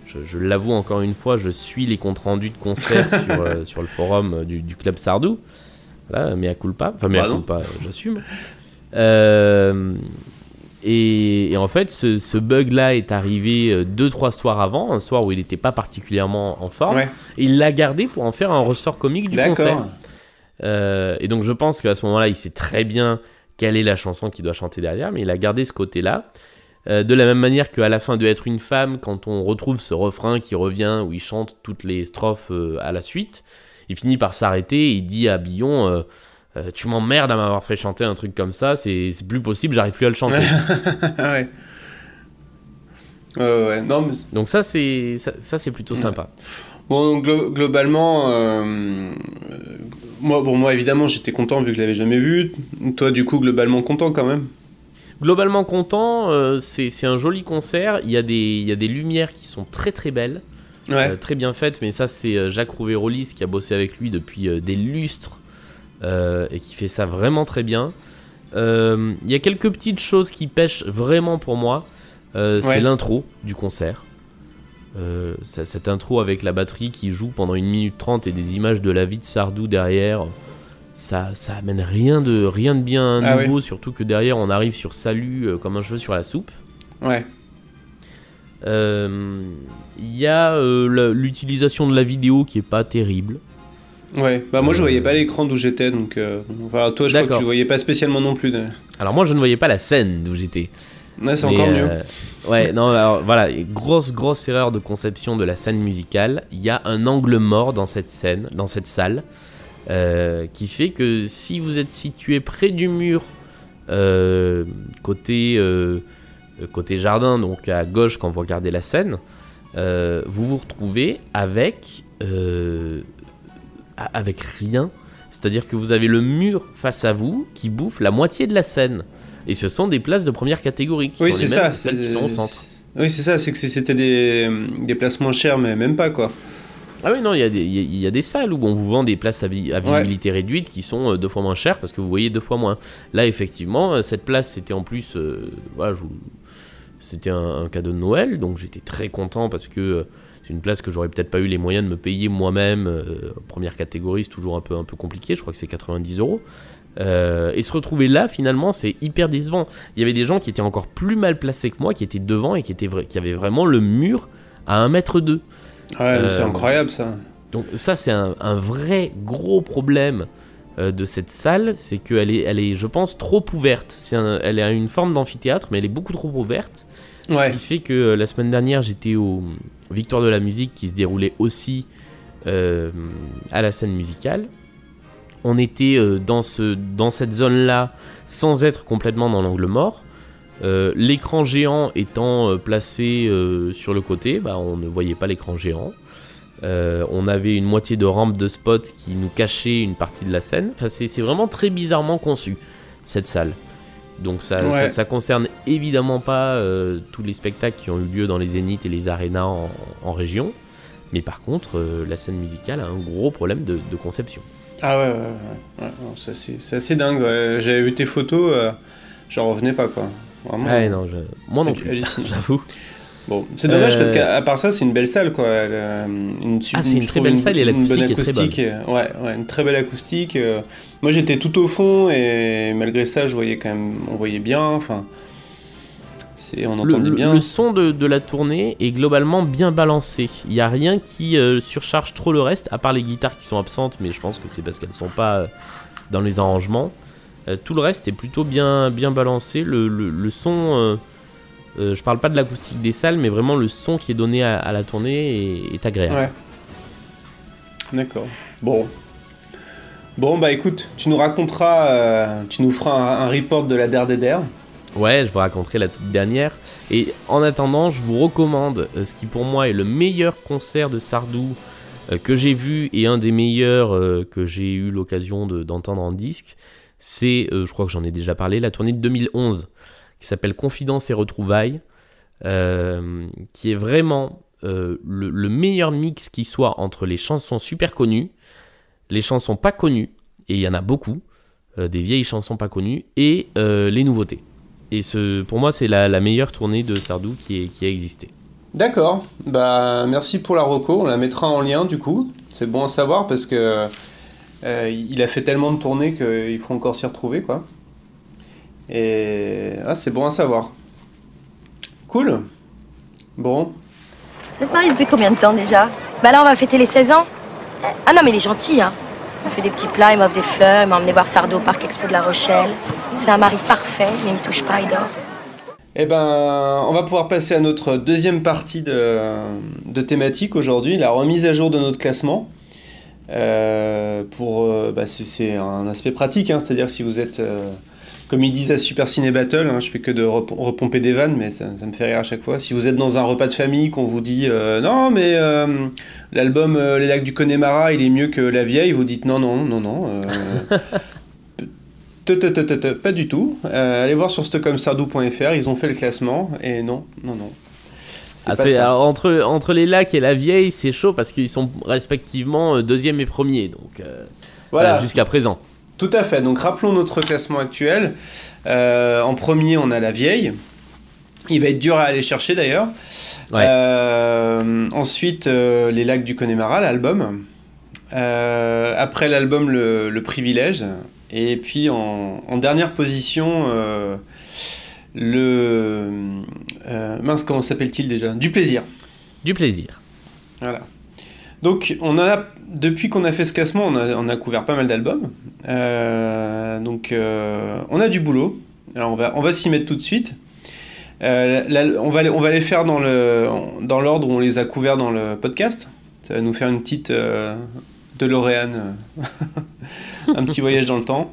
je, je l'avoue encore une fois, je suis les comptes rendus de concerts sur, euh, sur le forum euh, du, du club Sardou. Voilà, mais à culpa, enfin mais à non. culpa, euh, j'assume. Euh, et, et en fait, ce, ce bug-là est arrivé 2-3 soirs avant, un soir où il n'était pas particulièrement en forme. Ouais. Et il l'a gardé pour en faire un ressort comique du concert. Euh, et donc je pense qu'à ce moment-là, il sait très bien quelle est la chanson qu'il doit chanter derrière, mais il a gardé ce côté-là. Euh, de la même manière qu'à la fin de Être une femme, quand on retrouve ce refrain qui revient, où il chante toutes les strophes euh, à la suite, il finit par s'arrêter et il dit à Billon euh, Euh, Tu m'emmerdes à m'avoir fait chanter un truc comme ça, c'est plus possible, j'arrive plus à le chanter. ouais. Non, mais... donc ça, c'est ça, ça, c'est plutôt sympa. Bon, glo- globalement, moi, bon, moi, évidemment, j'étais content vu que je l'avais jamais vu. Toi, du coup, globalement content quand même. Globalement content, euh, c'est un joli concert, il y, a des, il y a des lumières qui sont très très belles. Ouais. Euh, très bien faite, mais ça c'est euh, Jacques Rouvérolis qui a bossé avec lui depuis des lustres et qui fait ça vraiment très bien. Il y a quelques petites choses qui pêchent vraiment pour moi. Ouais. C'est l'intro du concert. Euh, cette intro avec la batterie qui joue pendant une minute trente et des images de la vie de Sardou derrière, ça, ça amène rien de, rien de bien Ah nouveau, surtout que derrière on arrive sur Salut euh, comme un cheveu sur la soupe. Ouais. Euh, Il y a euh, l'utilisation de la vidéo qui est pas terrible. Ouais. Bah moi je voyais pas l'écran d'où j'étais donc. Enfin toi je crois que tu voyais pas spécialement non plus. De... Alors moi je ne voyais pas la scène d'où j'étais. Ouais, c'est encore mieux. ouais, non, alors voilà, grosse, grosse erreur de conception de la scène musicale. Il y a un angle mort dans cette scène, dans cette salle, euh, qui fait que si vous êtes situé près du mur, euh, côté, euh, côté jardin, donc à gauche quand vous regardez la scène, vous vous retrouvez avec, avec rien. C'est-à-dire que vous avez le mur face à vous qui bouffe la moitié de la scène. Et ce sont des places de première catégorie qui Oui sont ça. mêmes que celles qui sont au centre. Oui c'est ça, c'est que c'était des, des places moins chères mais même pas quoi. Ah oui, non, il y, a des- il y a- il y a des salles où on vous vend des places à, vi- à visibilité réduite qui sont euh, deux fois moins chères parce que vous voyez deux fois moins. Là, effectivement, euh, cette place, c'était en plus. euh, voilà, je vous- C'était un, un cadeau de Noël, donc j'étais très content parce que euh, c'est une place que j'aurais peut-être pas eu les moyens de me payer moi-même. euh, première catégorie, c'est toujours un peu, un peu compliqué, je crois que c'est 90 euros. Euh, et se retrouver là, finalement, c'est hyper décevant. Il y avait des gens qui étaient encore plus mal placés que moi, qui étaient devant et qui, étaient qui avaient vraiment le mur à 1 mètre 2. Ouais c'est Euh, incroyable ça. Donc ça c'est un, un vrai gros problème euh, de cette salle, c'est qu'elle est, elle est, je pense, trop ouverte. Un- elle a une forme d'amphithéâtre, mais elle est beaucoup trop ouverte. Ce qui fait que euh, la semaine dernière, j'étais au Victoire de la musique qui se déroulait aussi euh, à la scène musicale. On était euh, dans, ce, dans cette zone-là sans être complètement dans l'angle mort. Euh, l'écran géant étant euh, placé euh, sur le côté, bah, on ne voyait pas l'écran géant. Euh, on avait une moitié de rampe de spot qui nous cachait une partie de la scène. Enfin, c'est c'est vraiment très bizarrement conçu, cette salle. Donc ça, Ouais. ça, ça concerne évidemment pas tous les spectacles qui ont eu lieu dans les zéniths et les arénas en, en région. Mais par contre, la scène musicale a un gros problème de, de conception. Ah ouais, ouais, ouais. ouais, non, c'est c'est assez dingue. J'avais vu tes photos, j'en revenais pas quoi. Vraiment. Ouais, non, je- moi non plus, j'avoue. Bon, c'est dommage Euh, parce qu'à à part ça, c'est une belle salle quoi. Elle, euh, une, Ah, c'est une très belle salle et une bonne l'acoustique est très bonne. acoustique, et- ouais, ouais, une très belle acoustique. euh. Moi, j'étais tout au fond et malgré ça, je voyais quand même, on voyait bien. Enfin, c'est, on entendait le- bien. le son de, de la tournée est globalement bien balancé. Il n'y a rien qui euh, surcharge trop le reste, à part les guitares qui sont absentes, mais je pense que c'est parce qu'elles ne sont pas euh, dans les arrangements. Euh, tout le reste est plutôt bien, bien balancé. Le, le- le son, euh, euh, je parle pas de l'acoustique des salles, mais vraiment le son qui est donné à, à la tournée est, est agréable. Ouais. D'accord. Bon. Bon, bah écoute, tu nous raconteras, tu nous feras un, un report de la Der. Ouais, je vous raconterai la toute dernière. Et en attendant, je vous recommande euh, ce qui pour moi est le meilleur concert de Sardou euh, que j'ai vu et un des meilleurs euh, que j'ai eu l'occasion de- d'entendre en disque. C'est, euh, je crois que j'en ai déjà parlé, la tournée de 2011 qui s'appelle Confidence et Retrouvailles, euh, qui est vraiment euh, le, le meilleur mix qui soit entre les chansons super connues, les chansons pas connues, et il y en a beaucoup, des vieilles chansons pas connues, et les nouveautés. Et ce, pour moi, c'est la, la meilleure tournée de Sardou qui, qui a existé. D'accord. Bah merci pour la reco, on la mettra en lien du coup. C'est bon à savoir parce que euh, il a fait tellement de tournées qu'il faut encore s'y retrouver quoi. Et ah, c'est bon à savoir. Cool. Bon. Vous êtes mariés depuis combien de temps déjà? Bah là, on va fêter les 16 ans. Ah non, mais il est gentil, hein. Il fait des petits plats, il m'offre des fleurs, il m'a emmené voir Sardo au parc Expo de La Rochelle. C'est un mari parfait, mais il me touche pas, il dort. Eh ben, on va pouvoir passer à notre deuxième partie de, de thématique aujourd'hui, la remise à jour de notre classement. Euh, pour, euh, bah, c'est- un aspect pratique, hein, c'est-à-dire si vous êtes, euh, comme ils disent à Super Ciné Battle, hein, je fais que de rep- repomper des vannes, mais ça, ça me fait rire à chaque fois. Si vous êtes dans un repas de famille, qu'on vous dit non, mais l'album Les Lacs du Connemara, il est mieux que la vieille, vous dites non, non, non, non. Pas du tout. Allez voir sur stockholmsardou.fr, ils ont fait le classement, et non, non, non. Ah, alors, entre, entre les lacs et la vieille, c'est chaud parce qu'ils sont respectivement euh, deuxième et premier. Donc, euh, Voilà. voilà, jusqu'à présent. Tout à fait. Donc rappelons notre classement actuel. Euh, en premier, on a la vieille. Il va être dur à aller chercher d'ailleurs. Ouais. Euh, ensuite, euh, Les Lacs du Connemara, l'album. Euh, après l'album, le, le Privilège. Et puis en, en dernière position, euh, le. euh, mince, comment s'appelle-t-il déjà? Du plaisir. Du plaisir. Voilà. Donc, on a, depuis qu'on a fait ce classement, on a, on a couvert pas mal d'albums. Euh, donc, euh, on a du boulot. Alors, on va, on va s'y mettre tout de suite. La- on, va, les- on va les faire dans le dans l'ordre où on les a couverts dans le podcast. Ça va nous faire une petite euh, DeLorean, un petit voyage dans le temps.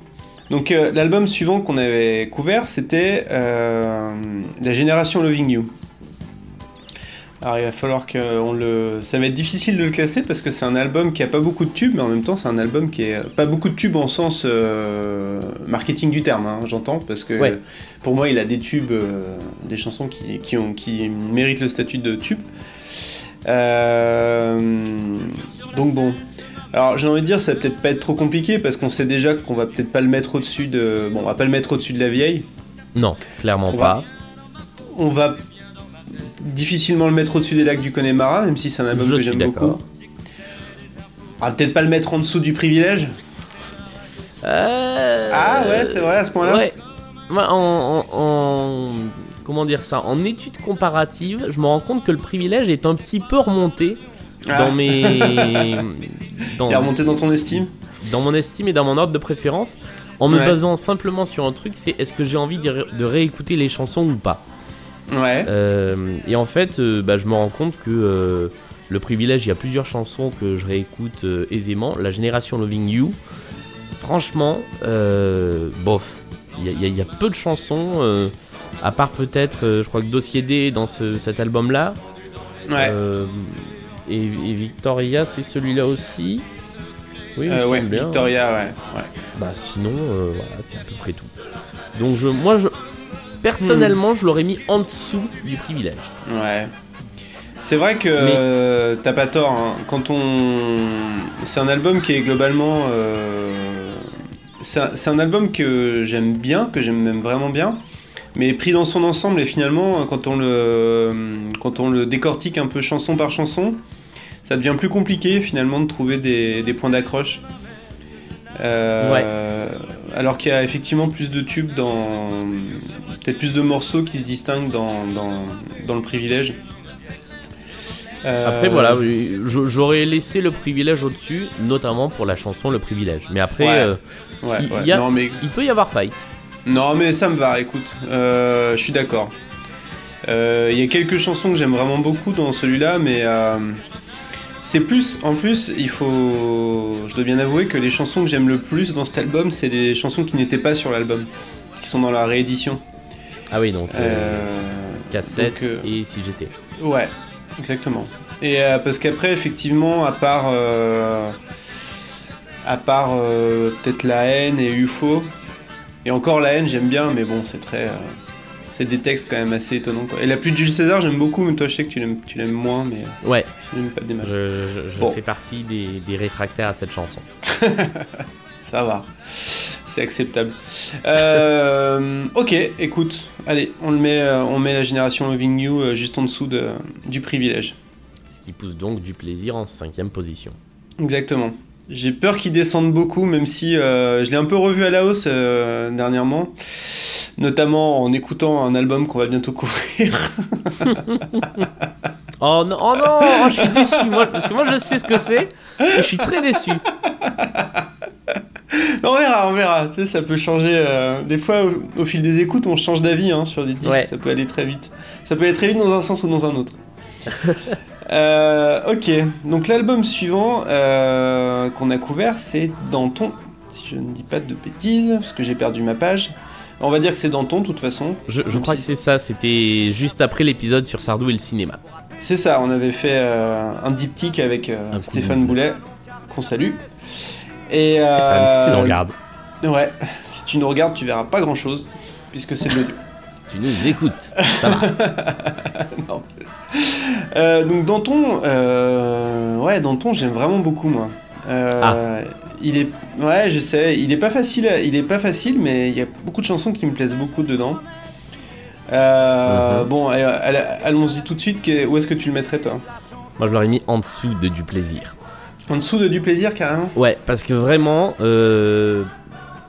Donc, euh, l'album suivant qu'on avait couvert, c'était euh, La Génération Loving You. Alors il va falloir que on le. Ça va être difficile de le classer parce que c'est un album qui a pas beaucoup de tubes, mais en même temps c'est un album qui est pas beaucoup de tubes en sens euh, marketing du terme, hein, j'entends, parce que Ouais. pour moi il a des tubes, des chansons qui, qui, ont, qui méritent le statut de tube. Donc bon. Alors j'ai envie de dire ça va peut-être pas être trop compliqué parce qu'on sait déjà qu'on va peut-être pas le mettre au-dessus de. Bon on va pas le mettre au-dessus de la vieille. Non, clairement On pas. On va difficilement le mettre au-dessus des lacs du Connemara, même si c'est un album Je que j'aime beaucoup. On va peut-être pas le mettre en dessous du privilège. Euh, Ah ouais, c'est vrai à ce point-là. Ouais. Moi, en, en- en- Comment dire ça? En étude comparative, je me rends compte que le privilège est un petit peu remonté Ah. dans mes. dans, Il est remonté dans ton estime. dans mon estime et dans mon ordre de préférence, en me Ouais. basant simplement sur un truc c'est est-ce que j'ai envie de, ré- de réécouter les chansons ou pas Ouais. Euh, Et en fait, euh, bah, je me rends compte que euh, le privilège, il y a plusieurs chansons que je réécoute aisément. La génération Loving You, franchement, bof. Il y, a- y y peu de chansons, à part peut-être, je crois que Dossier D dans ce- cet album-là. Ouais. Et, et Victoria, c'est celui-là aussi. Oui, Euh, ouais, bien. Victoria, ouais. ouais. Bah sinon, euh, voilà, c'est à peu près tout. Donc je, moi, je, personnellement, je l'aurais mis en dessous du privilège. Ouais. C'est vrai que euh, t'as pas tort. hein. Quand on, c'est un album qui est globalement, euh, c'est un, c'est un album que j'aime bien, que j'aime même vraiment bien, mais pris dans son ensemble et finalement quand on le, quand on le décortique un peu chanson par chanson, ça devient plus compliqué finalement de trouver des, des points d'accroche. Euh, Alors qu'il y a effectivement plus de tubes dans. Peut-être plus de morceaux qui se distinguent dans, dans, dans le privilège. Euh, Après, voilà, oui, je- j'aurais laissé le privilège au-dessus, notamment pour la chanson Le privilège. Mais après, Ouais. euh, Ouais, il, ouais. il y a- Non, mais, il peut y avoir fight. non, mais ça me va, écoute. Euh, je suis d'accord. Euh, Il y a quelques chansons que j'aime vraiment beaucoup dans celui-là, mais euh, c'est plus. En plus, il faut. Je dois bien avouer que les chansons que j'aime le plus dans cet album, c'est des chansons qui n'étaient pas sur l'album, qui sont dans la réédition. Ah oui, donc euh, Euh, cassette donc, euh, et si j'étais. Ouais, exactement. Et euh, parce qu'après, effectivement, à part, euh, à part peut-être la haine et UFO, et encore la haine, j'aime bien, mais bon, c'est très, c'est des textes quand même assez étonnants. Quoi. Et la pluie de Jules César, j'aime beaucoup, mais toi, je sais que tu l'aimes, tu l'aimes moins, mais euh, Ouais, tu l'aimes pas des je, masses. je- je Bon. fais partie des, des réfractaires à cette chanson. Ça va, c'est acceptable. Euh, ok, écoute, allez, on le met, euh, on met la génération Loving You juste en dessous de, du privilège. Ce qui pousse donc du plaisir en cinquième position. Exactement. J'ai peur qu'il descende beaucoup, même si euh, je l'ai un peu revu à la hausse euh, dernièrement, notamment en écoutant un album qu'on va bientôt couvrir. Oh non, oh non, oh, je suis déçu, moi, parce que moi je sais ce que c'est, et je suis très déçu. on verra, on verra. Tu sais, ça peut changer. euh, des fois, au, au fil des écoutes, on change d'avis hein, sur des disques. Ouais. Ça peut aller très vite. Ça peut aller très vite dans un sens ou dans un autre. Euh, ok, donc l'album suivant euh, qu'on a couvert, c'est Danton. Si je ne dis pas de bêtises, parce que j'ai perdu ma page. On va dire que c'est Danton, de toute façon. Je, crois si que c'est ça, c'était juste après l'épisode sur Sardou et le cinéma. C'est ça, on avait fait euh, un diptyque avec euh, Un Stéphane coup. Boulet, qu'on salue. Et Stéphane, si tu euh, nous regardes, Ouais, si tu nous regardes, tu verras pas grand chose, puisque c'est de l'audio. si tu nous écoutes, ça va. Non. Euh, donc Danton, euh, ouais, Danton, j'aime vraiment beaucoup moi. Euh, Il est, ouais, je sais, il est pas facile, il est pas facile, mais il y a beaucoup de chansons qui me plaisent beaucoup dedans. Euh, Mhm. Bon, euh, allons-y tout de suite. Où est-ce que tu le mettrais, toi? Moi, je l'aurais mis en dessous de du plaisir. En dessous de du plaisir, carrément? Ouais, parce que vraiment,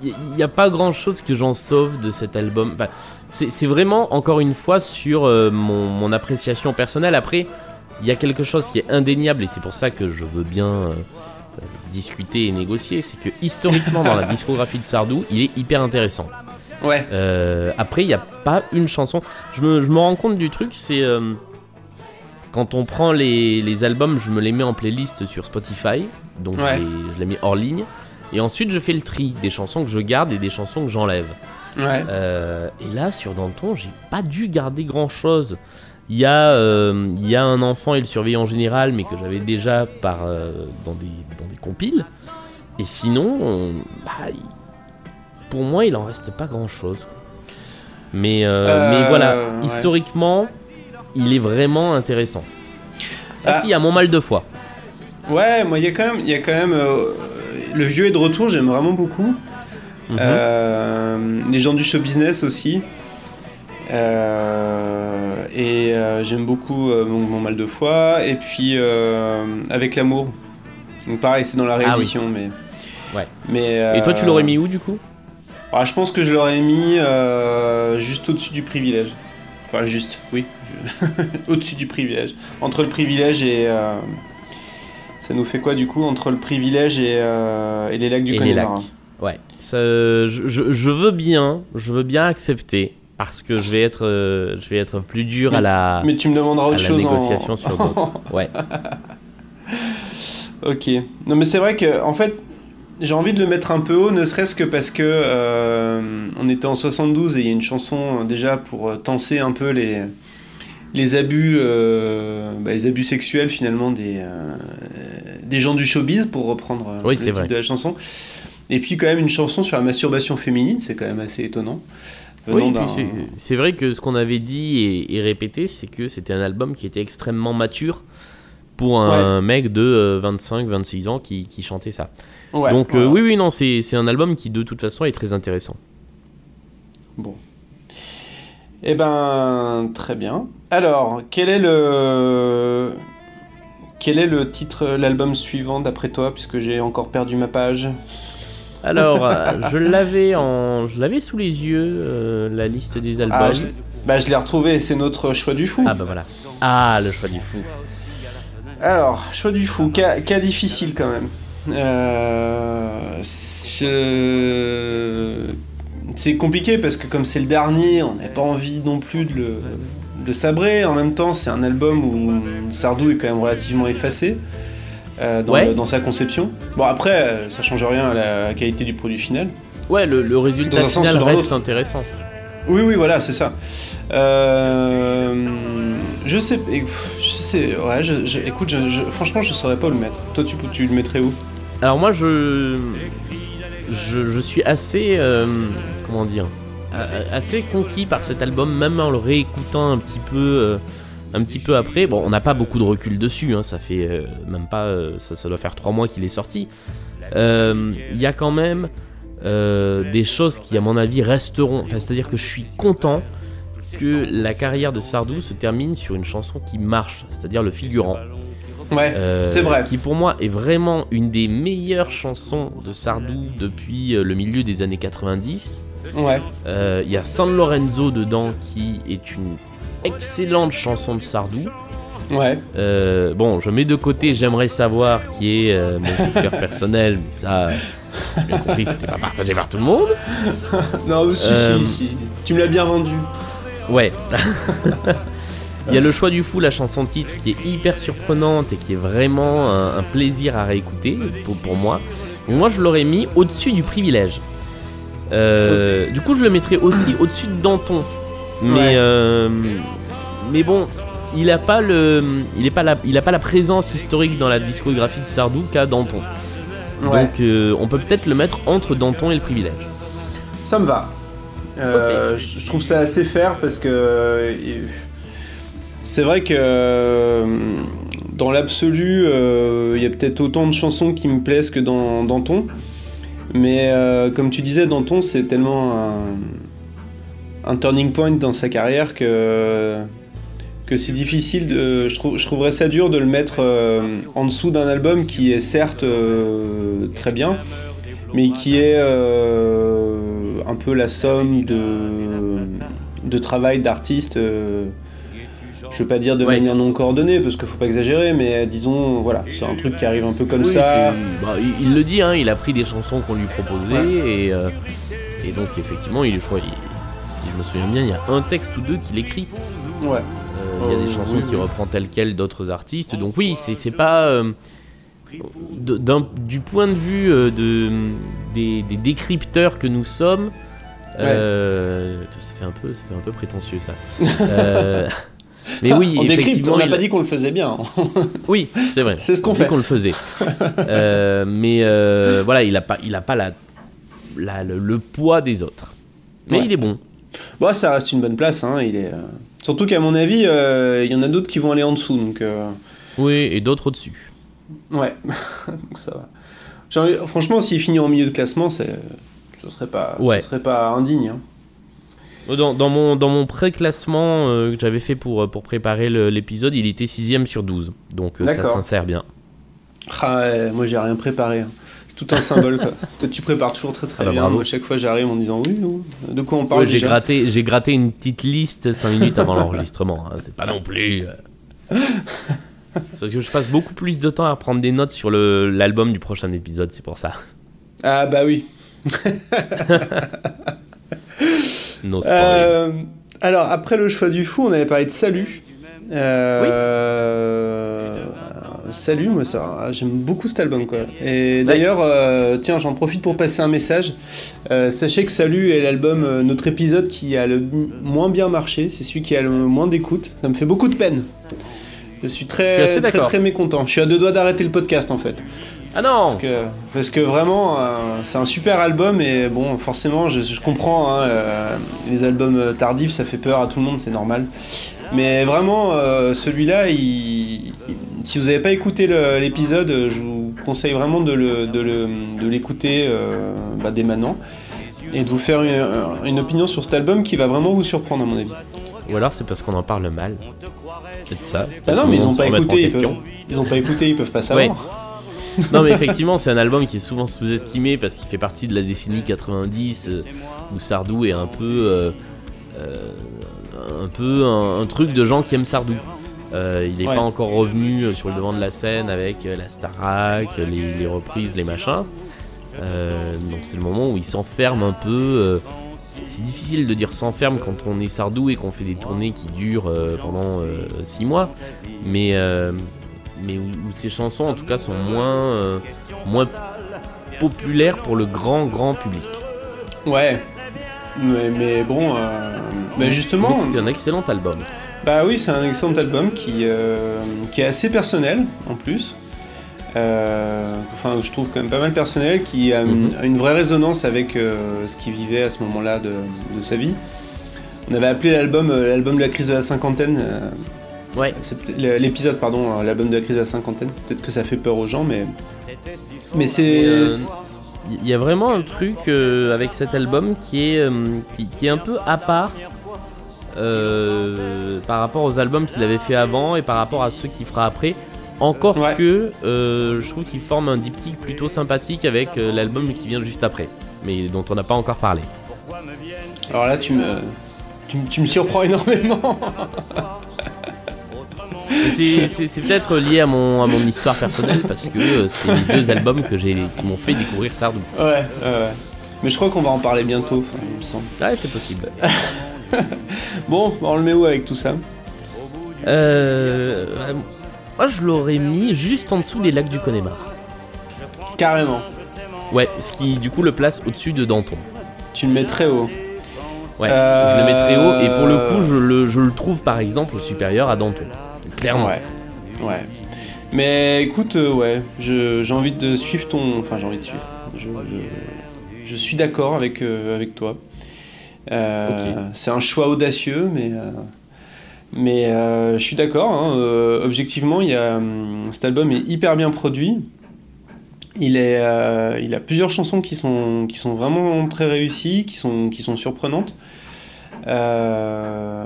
il n'y a pas grand chose que j'en sauve de cet album. Enfin, c'est vraiment, encore une fois, sur euh, mon, mon appréciation personnelle. Après, il y a quelque chose qui est indéniable, et c'est pour ça que je veux bien euh, euh, discuter et négocier. C'est que historiquement, dans la discographie de Sardou, il est hyper intéressant. Ouais. Euh, après, il n'y a pas une chanson. Je me, je me rends compte du truc, c'est. euh, quand on prend les, les albums, je me les mets en playlist sur Spotify. Donc Ouais. je, les, je les mets hors ligne. Et ensuite, je fais le tri des chansons que je garde et des chansons que j'enlève. Ouais. Euh, et là, sur Danton, j'ai pas dû garder grand chose. Il y, a, euh, il y a un enfant et le surveillant général, mais que j'avais déjà par, euh, dans, des, dans des compiles. Et sinon, on- bah, il- pour moi, il en reste pas grand chose. Mais, euh, Euh, mais voilà, ouais. historiquement, il est vraiment intéressant. Ah, Ah. si, il y a mon mal de foi. Ouais, moi, il y a quand même. il Y a quand même euh, le vieux est de retour, j'aime vraiment beaucoup. Mhm. Euh, les gens du show business aussi. Euh, et euh, j'aime beaucoup euh, mon, mon mal de foi. Et puis avec l'amour. Donc pareil, c'est dans la Ah oui. réédition, mais. Ouais. Mais, Et toi, tu l'aurais mis où du coup? Ah, Je pense que je l'aurais mis juste au-dessus du privilège. Enfin, juste, oui. au-dessus du privilège. Entre le privilège et. ça nous fait quoi du coup Entre le privilège et, et les lacs du Connemara? Ouais, ça, je- je veux bien, je veux bien accepter parce que je vais être, euh, je vais être plus dur à la, Mais tu me demanderas autre chose en- négociation sur d'autres. Ouais. Ok. Non, mais c'est vrai que, en fait, j'ai envie de le mettre un peu haut, ne serait-ce que parce que euh, on était en 72 et il y a une chanson euh, déjà pour tenser un peu les les abus, euh, bah, les abus sexuels finalement des des gens du showbiz pour reprendre Oui, le titre vrai. de la chanson. Et puis quand même une chanson sur la masturbation féminine, c'est quand même assez étonnant. Oui, c'est- vrai que ce qu'on avait dit et, et répété, c'est que c'était un album qui était extrêmement mature pour un mec de 25-26 ans qui, qui chantait ça. Ouais, Donc euh, oui, oui, non, c'est c'est un album qui de toute façon est très intéressant. Bon. Eh ben, très bien. Alors, quel est le quel est le titre, l'album suivant d'après toi, puisque j'ai encore perdu ma page? Alors, euh, je l'avais en, je l'avais sous les yeux euh, la liste des albums. Ah, je, bah, je l'ai retrouvé. C'est notre choix du fou. Ah bah voilà. Ah, le choix du fou. Alors, choix du fou, cas, cas difficile quand même. Euh, je- C'est compliqué parce que comme c'est le dernier, on n'a pas envie non plus de le, de le sabrer. En même temps, c'est un album où Sardou est quand même relativement effacé euh, dans, Ouais. le- dans sa conception. Bon après, euh, ça change rien à la qualité du produit final. Ouais, le, le résultat Dans final reste intéressant. Oui, oui, voilà, c'est ça. Euh, je sais, je sais, ouais, je, je- écoute, je, franchement, je saurais pas où le mettre. Toi, tu, tu le mettrais où? Alors moi, je, je, suis assez, euh, comment dire, assez conquis par cet album, même en le réécoutant un petit peu, un petit peu après. Bon, on n'a pas beaucoup de recul dessus, hein, ça fait euh, même pas, euh, ça, ça doit faire trois mois qu'il est sorti. Euh, Il y a quand même des choses qui, à mon avis, resteront. Enfin, c'est-à-dire que je suis content que la carrière de Sardou se termine sur une chanson qui marche, c'est-à-dire le figurant. Ouais, Euh, c'est vrai. Qui pour moi est vraiment une des meilleures chansons de Sardou depuis le milieu des années 90. Ouais. Euh, Il y a San Lorenzo dedans qui est une excellente chanson de Sardou. Ouais. Euh, bon, je mets de côté J'aimerais savoir qui est euh, mon coup de cœur personnel, mais ça, j'ai bien compris c'était pas partagé par tout le monde. Non, si, Euh, si, si. Tu me l'as bien vendu. Ouais. Il y a le choix du fou, la chanson titre, qui est hyper surprenante et qui est vraiment un, un plaisir à réécouter pour, pour moi. Et moi, je l'aurais mis au-dessus du privilège. Du coup, je le mettrais aussi au-dessus de Danton. Mais, Ouais. euh, mais bon, il a pas le, il est pas la, il a pas la présence historique dans la discographie de Sardou qu'a Danton. Ouais. Donc, euh, on peut peut-être le mettre entre Danton et le privilège. Ça me va. Euh, je je trouve ça assez fair parce que c'est vrai que dans l'absolu, euh, il y a peut-être autant de chansons qui me plaisent que dans Danton. Mais euh, comme tu disais, Danton, c'est tellement un, un turning point dans sa carrière que que c'est difficile de je, je trouverais ça dur de le mettre euh, en dessous d'un album qui est certes euh, très bien mais qui est euh, un peu la somme de de travail d'artistes euh, je veux pas dire de Ouais. manière non coordonnée parce qu'il faut pas exagérer mais disons voilà c'est un truc qui arrive un peu comme Oui, ça. bah, il, il le dit, hein, il a pris des chansons qu'on lui proposait et, et donc effectivement, il, je crois, il- si je me souviens bien, il y a un texte ou deux qu'il écrit. ouais Euh, il y a Euh, des chansons oui, oui. reprend telles quelles d'autres artistes. Donc oui, c'est pas euh, du point de vue euh, de des, des décrypteurs que nous sommes. euh, ça fait un peu, ça fait un peu prétentieux ça. Euh, mais oui, on décrypte on n'a il- pas dit qu'on le faisait bien oui, c'est vrai. C'est ce qu'on fait. qu'on le faisait. Euh, mais euh, voilà, il a pas, il a pas la, la- le, le poids des autres. Mais Ouais. il est bon. Bon, ça reste une bonne place. Hein, il est, euh, Surtout qu'à mon avis, euh, il y en a d'autres qui vont aller en dessous. Donc, euh, Oui, et d'autres au-dessus. ouais, donc ça va. Franchement, s'il finit en milieu de classement, ce serait pas, Ouais. ce serait pas indigne. hein. Dans, dans mon, dans mon pré-classement euh, que j'avais fait pour, pour préparer l'épisode, il était 6ème sur 12. Donc euh, ça s'insère bien. Ah ouais, moi, j'ai rien préparé. C'est tout un symbole. Quoi. Toi, tu prépares toujours très très Ah bah, bien. bravo. Moi, chaque fois, j'arrive en disant oui, oui, de quoi on parle Ouais, j'ai déjà gratté, j'ai gratté une petite liste 5 minutes avant l'enregistrement. hein. C'est pas non plus. euh. C'est Parce que je passe beaucoup plus de temps à prendre des notes sur l'album du prochain épisode, c'est pour ça. Ah bah oui. No spoil. Euh, alors, après le choix du fou, on avait parlé de Salut. Euh, Salut, moi ça, j'aime beaucoup cet album quoi. Et d'ailleurs, euh, tiens, j'en profite pour passer un message. Euh, sachez que Salut est l'album, euh, notre épisode qui a le moins bien marché, c'est celui qui a le moins d'écoute. Ça me fait beaucoup de peine. Je suis Je suis assez très très très mécontent. Je suis à deux doigts d'arrêter le podcast en fait. Ah non Parce que, parce que vraiment, euh, c'est un super album et bon, forcément, je, je comprends, hein, euh, les albums tardifs, ça fait peur à tout le monde, c'est normal. Mais vraiment, euh, celui-là, il- il- si vous n'avez pas écouté l'épisode, je vous conseille vraiment de le- de le- de l'écouter euh, bah, dès maintenant et de vous faire une, une opinion sur cet album qui va vraiment vous surprendre, à mon avis. Ou alors c'est parce qu'on en parle mal. Peut-être ça. Ah non, mais ils ont pas écouté, ils peuvent, ils ont pas écouté, ils peuvent pas savoir. Ouais. non mais effectivement c'est un album qui est souvent sous-estimé parce qu'il fait partie de la décennie 90 euh, où Sardou est un peu euh, euh, un peu un, un truc de gens qui aiment Sardou. Il n'est Ouais. pas encore revenu sur le devant de la scène avec la Starac, les, les reprises, les machins. Donc c'est le moment où il s'enferme un peu. c'est- difficile de dire s'enferme quand on est Sardou et qu'on fait des tournées qui durent euh, pendant 6 mois. Mais euh, mais où, où ces chansons en tout cas sont moins, euh, moins populaires pour le grand grand public. Ouais. Mais, mais bon, euh, bah justement. Mais c'était un excellent album. Bah oui, c'est un excellent album qui, euh, qui est assez personnel en plus. Euh, enfin, je trouve quand même pas mal personnel, qui a une, Mhm. une vraie résonance avec euh, ce qu'il vivait à ce moment-là de, de sa vie. On avait appelé l'album euh, l'album de la crise de la cinquantaine. Ouais. l'épisode, pardon, euh, l'album de la crise de la cinquantaine. Peut-être que ça fait peur aux gens, mais. Mais c'est. Et, euh, Il y a vraiment un truc euh, avec cet album qui est, euh, qui, qui est un peu à part euh, par rapport aux albums qu'il avait fait avant et par rapport à ceux qu'il fera après. Encore Ouais. que euh, je trouve qu'il forme un diptyque plutôt sympathique avec euh, l'album qui vient juste après, mais dont on n'a pas encore parlé. Alors là, tu me. Tu, me- tu me surprends énormément. C'est peut-être lié à mon, à mon histoire personnelle parce que euh, c'est les deux albums que j'ai qui m'ont fait découvrir Sardou. ouais, ouais, ouais. Mais je crois qu'on va en parler bientôt, il me semble. Ouais, c'est possible. Bon, on le met où avec tout ça? Euh, euh, moi, je l'aurais mis juste en dessous des lacs du Connemara. Carrément. Ouais, ce qui du coup le place au-dessus de Danton. Tu le mets très haut. Ouais, Euh, je le mets très haut et pour le coup, je le, je le trouve par exemple supérieur à Danton. Clairement. Ouais. Ouais. Mais écoute, euh, ouais, j'ai envie de suivre ton. Enfin, j'ai envie de suivre. Je, je- je suis d'accord avec, euh, avec toi. Euh. C'est un choix audacieux, mais. mais je suis d'accord. hein, objectivement, il y a, hum, cet album est hyper bien produit. Il, est, euh, il a plusieurs chansons qui sont, qui sont vraiment très réussies, qui sont, qui sont surprenantes. euh,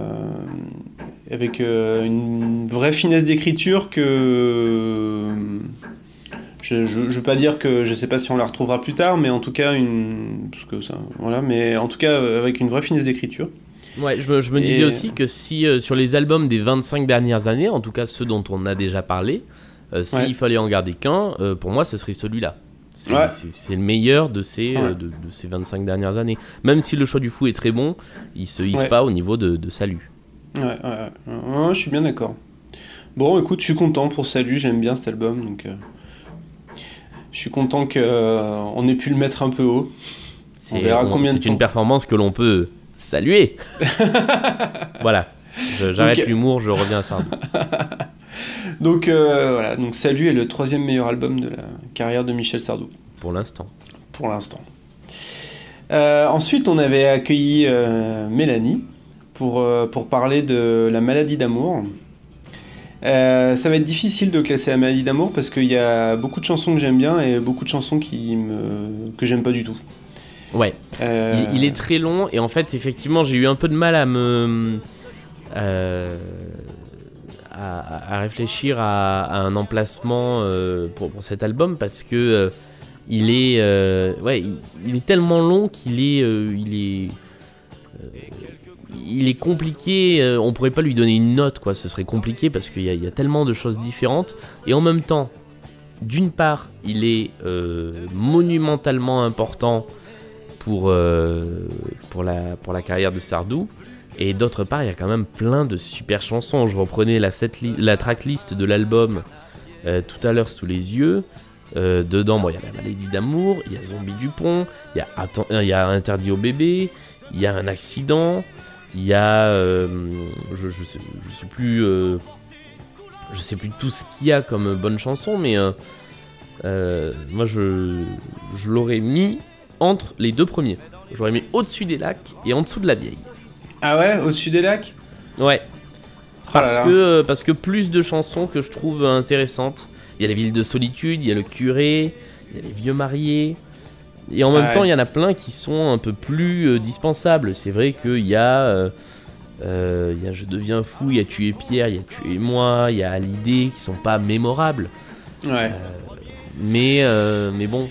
avec euh, une vraie finesse d'écriture que je, je veux pas dire que je sais pas si on la retrouvera plus tard, mais en tout cas une parce que ça voilà, mais en tout cas avec une vraie finesse d'écriture. Ouais, je me, je me disais aussi que si euh, sur les albums des 25 dernières années, en tout cas ceux dont on a déjà parlé, euh, s'il Ouais. fallait en garder qu'un, euh, pour moi ce serait celui-là. C'est Ouais. c'est- c'est le meilleur de ces, Ouais. de, de ces 25 dernières années. Même si le choix du fou est très bon, il se hisse pas au niveau de, de Salut. Ouais, ouais, je suis bien d'accord. Bon, écoute, je suis content pour Salut, j'aime bien cet album, donc euh, je suis content que euh, ait pu le mettre un peu haut. On combien de c'est une performance que l'on peut saluer. voilà. J'arrête l'humour, je reviens à Sardou. Donc euh, voilà, donc Salut est le troisième meilleur album de la carrière de Michel Sardou, Pour l'instant. pour l'instant. Euh, ensuite, on avait accueilli Mélanie pour, euh, pour parler de la maladie d'amour. Euh, ça va être difficile de classer la maladie d'amour parce qu'il y a beaucoup de chansons que j'aime bien et beaucoup de chansons qui me... que j'aime pas du tout. Ouais. Euh, Il, il est très long et en fait effectivement j'ai eu un peu de mal à me euh, à, à réfléchir à, à un emplacement pour, pour cet album parce que il est ouais il, il est tellement long qu'il est il est il est compliqué, euh, on pourrait pas lui donner une note quoi, ce serait compliqué parce qu'il y, y a tellement de choses différentes et en même temps, d'une part, il est euh, monumentalement important pour, euh, pour, la, pour la carrière de Sardou. Et d'autre part, il y a quand même plein de super chansons. Je reprenais la, la tracklist de l'album euh, tout à l'heure sous les yeux. Dedans, il y a la maladie d'amour, il y a Zombie Dupont, il y a Interdit au bébé, il y a un accident, il y a. euh, je, je, sais, je sais plus. euh, je sais plus tout ce qu'il y a comme bonne chanson, mais euh, euh, moi je, je l'aurais mis entre les deux premiers. J'aurais mis au-dessus des lacs et en dessous de la vieille. Ah ouais, au-dessus des lacs? Ouais. Oh là Parce là. que, parce que plus de chansons que je trouve intéressantes. Il y a les villes de solitude, il y a le curé, il y a les vieux mariés. Et en même Ouais. temps, il y en a plein qui sont un peu plus euh, dispensables. C'est vrai qu'il y a. euh, euh, y a Je deviens fou, il y a Tuer Pierre, il y a Tuer moi, il y a l'idée qui sont pas mémorables. Ouais. Mais, mais bon.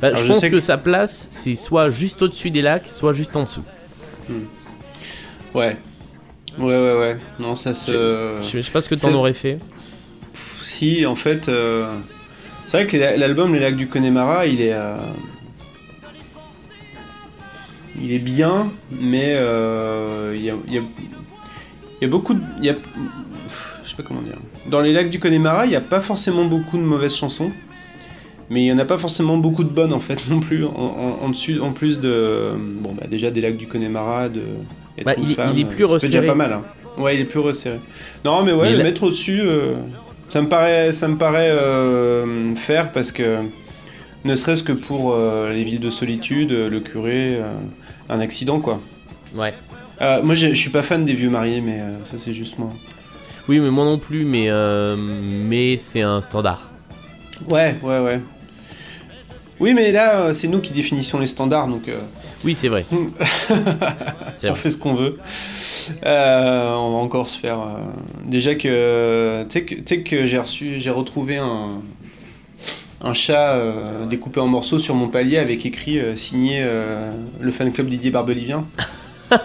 Bah, je je pense sais que, que- sa place, c'est soit juste au-dessus des lacs, soit juste en dessous. Ouais. Ouais, ouais, ouais. Non, ça se. Je, je sais pas ce que t'en aurais fait. Pff, Si, en fait, euh, c'est vrai que l'album Les Lacs du Connemara, il est, euh, il est bien, mais euh, il y, a, il y a- il y a beaucoup de, y a- je sais pas comment dire. Dans Les Lacs du Connemara, il n'y a pas forcément beaucoup de mauvaises chansons, mais il y en a pas forcément beaucoup de bonnes en fait non plus. En, en- en dessus, en plus de, bon bah déjà des Lacs du Connemara, de Être Bah, une il est- femme, il est plus ça fait déjà resserré. pas mal. hein. Ouais, il est plus resserré. Non, mais ouais, Mais le là- mettre au-dessus, euh, ça me paraît, ça me paraît euh, faire parce que ne serait-ce que pour euh, les villes de solitude, euh, le curé, euh, un accident quoi. Ouais. Moi, je suis pas fan des vieux mariés, mais ça c'est juste moi. Oui, mais moi non plus, mais, euh, mais c'est un standard. Ouais, ouais, ouais. Oui, mais là, c'est nous qui définissons les standards, donc euh, Oui, c'est vrai. C'est on vrai. fait ce qu'on veut. Euh, on va encore se faire. euh, Déjà que, tu sais que, que j'ai reçu, j'ai retrouvé un un chat euh, découpé en morceaux sur mon palier avec écrit euh, signé euh, le fan club Didier Barbelivien.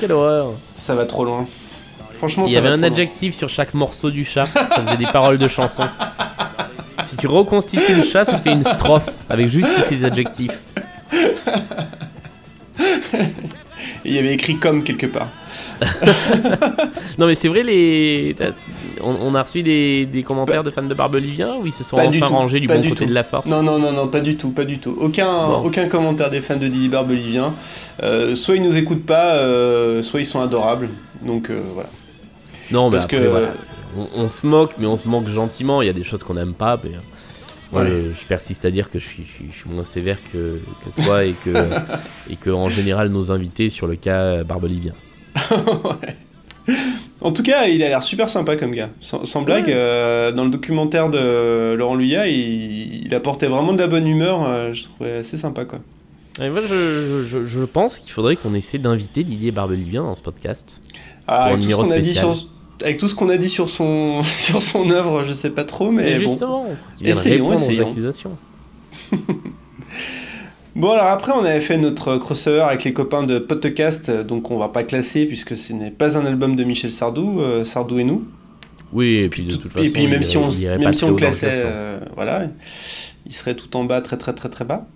Quelle horreur. Ça va trop loin. Franchement, Il y ça avait va un trop loin. adjectif sur chaque morceau du chat, ça faisait des paroles de chansons. Si tu reconstitues le chat, ça fait une strophe avec juste ces adjectifs. Il y avait écrit comme quelque part. Non mais c'est vrai, les... on, on a reçu des, des commentaires de fans de Barbelivien où ils se sont du enfin tout, rangés du bon du côté tout. de la force. Non, non, non, non, pas du tout, pas du tout. Aucun, Bon. aucun commentaire des fans de Didier Barbelivien. Euh, soit ils nous écoutent pas, euh, soit ils sont adorables. Donc euh, voilà. Non, mais Parce après, que- voilà, c'est- on, on se moque, mais on se moque gentiment. Il y a des choses qu'on n'aime pas. Mais, moi, Ouais. je, je persiste à dire que je suis, je suis- je suis moins sévère que, que toi et que, et que, en général, nos invités sur le cas Barbelivien. En tout cas, il a l'air super sympa comme gars. Sans, sans blague, euh, dans le documentaire de Laurent Luyat, il, il apportait vraiment de la bonne humeur. euh, je trouvais assez sympa quoi. Et moi, je, je- je pense qu'il faudrait qu'on essaie d'inviter Didier Barbelivien dans ce podcast. Ah, avec, tout ce qu'on a dit sur, avec tout ce qu'on a dit sur son, sur son œuvre, je sais pas trop, mais Et bon. justement, il vienne Essayons, essayons. aux accusations. Bon, alors après, on avait fait notre crossover avec les copains de Podcast, donc on va pas classer puisque ce n'est pas un album de Michel Sardou, euh, Sardou et nous. Oui, et puis de Tout- toute façon, et puis même il si on, même si on classait, euh, voilà, il serait tout en bas, très très très très bas.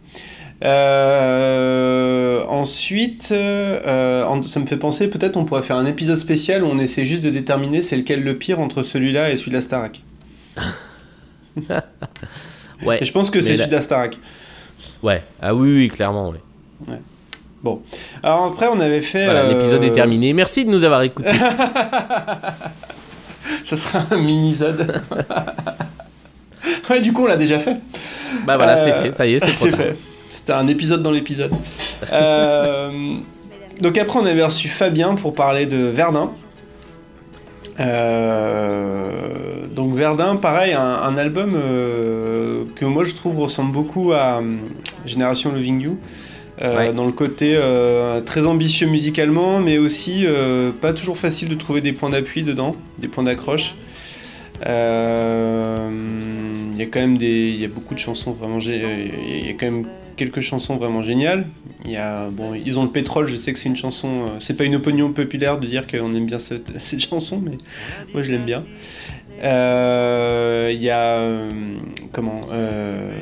Euh, ensuite, euh, en- ça me fait penser, peut-être on pourrait faire un épisode spécial où on essaie juste de déterminer c'est lequel le pire entre celui-là et celui de la Starac. Ouais, Et je pense que c'est celui de la Starac. Ouais. Ah oui, oui, clairement, ouais. Bon. Alors après, on avait fait. Voilà, euh, l'épisode est terminé. Merci de nous avoir écoutés. Ça sera un mini-zode. ouais, du coup, on l'a déjà fait. bah voilà, Euh, c'est fait, ça y est, c'est fait. C'était un épisode dans l'épisode. Euh, donc après, on avait reçu Fabien pour parler de Verdun. Euh, donc Verdun, pareil, un, un album euh, que moi je trouve ressemble beaucoup à euh, Génération Loving You. Ouais. Dans le côté très ambitieux musicalement, mais aussi pas toujours facile de trouver des points d'appui dedans, des points d'accroche. Il y a quand même des, il y a beaucoup de chansons vraiment, il y a quand même quelques chansons vraiment géniales. Il y a, bon, ils ont le pétrole. Je sais que c'est une chanson, euh, c'est pas une opinion populaire de dire qu'on aime bien cette, cette chanson, mais moi je l'aime bien. Euh, Il y a, euh, comment, euh,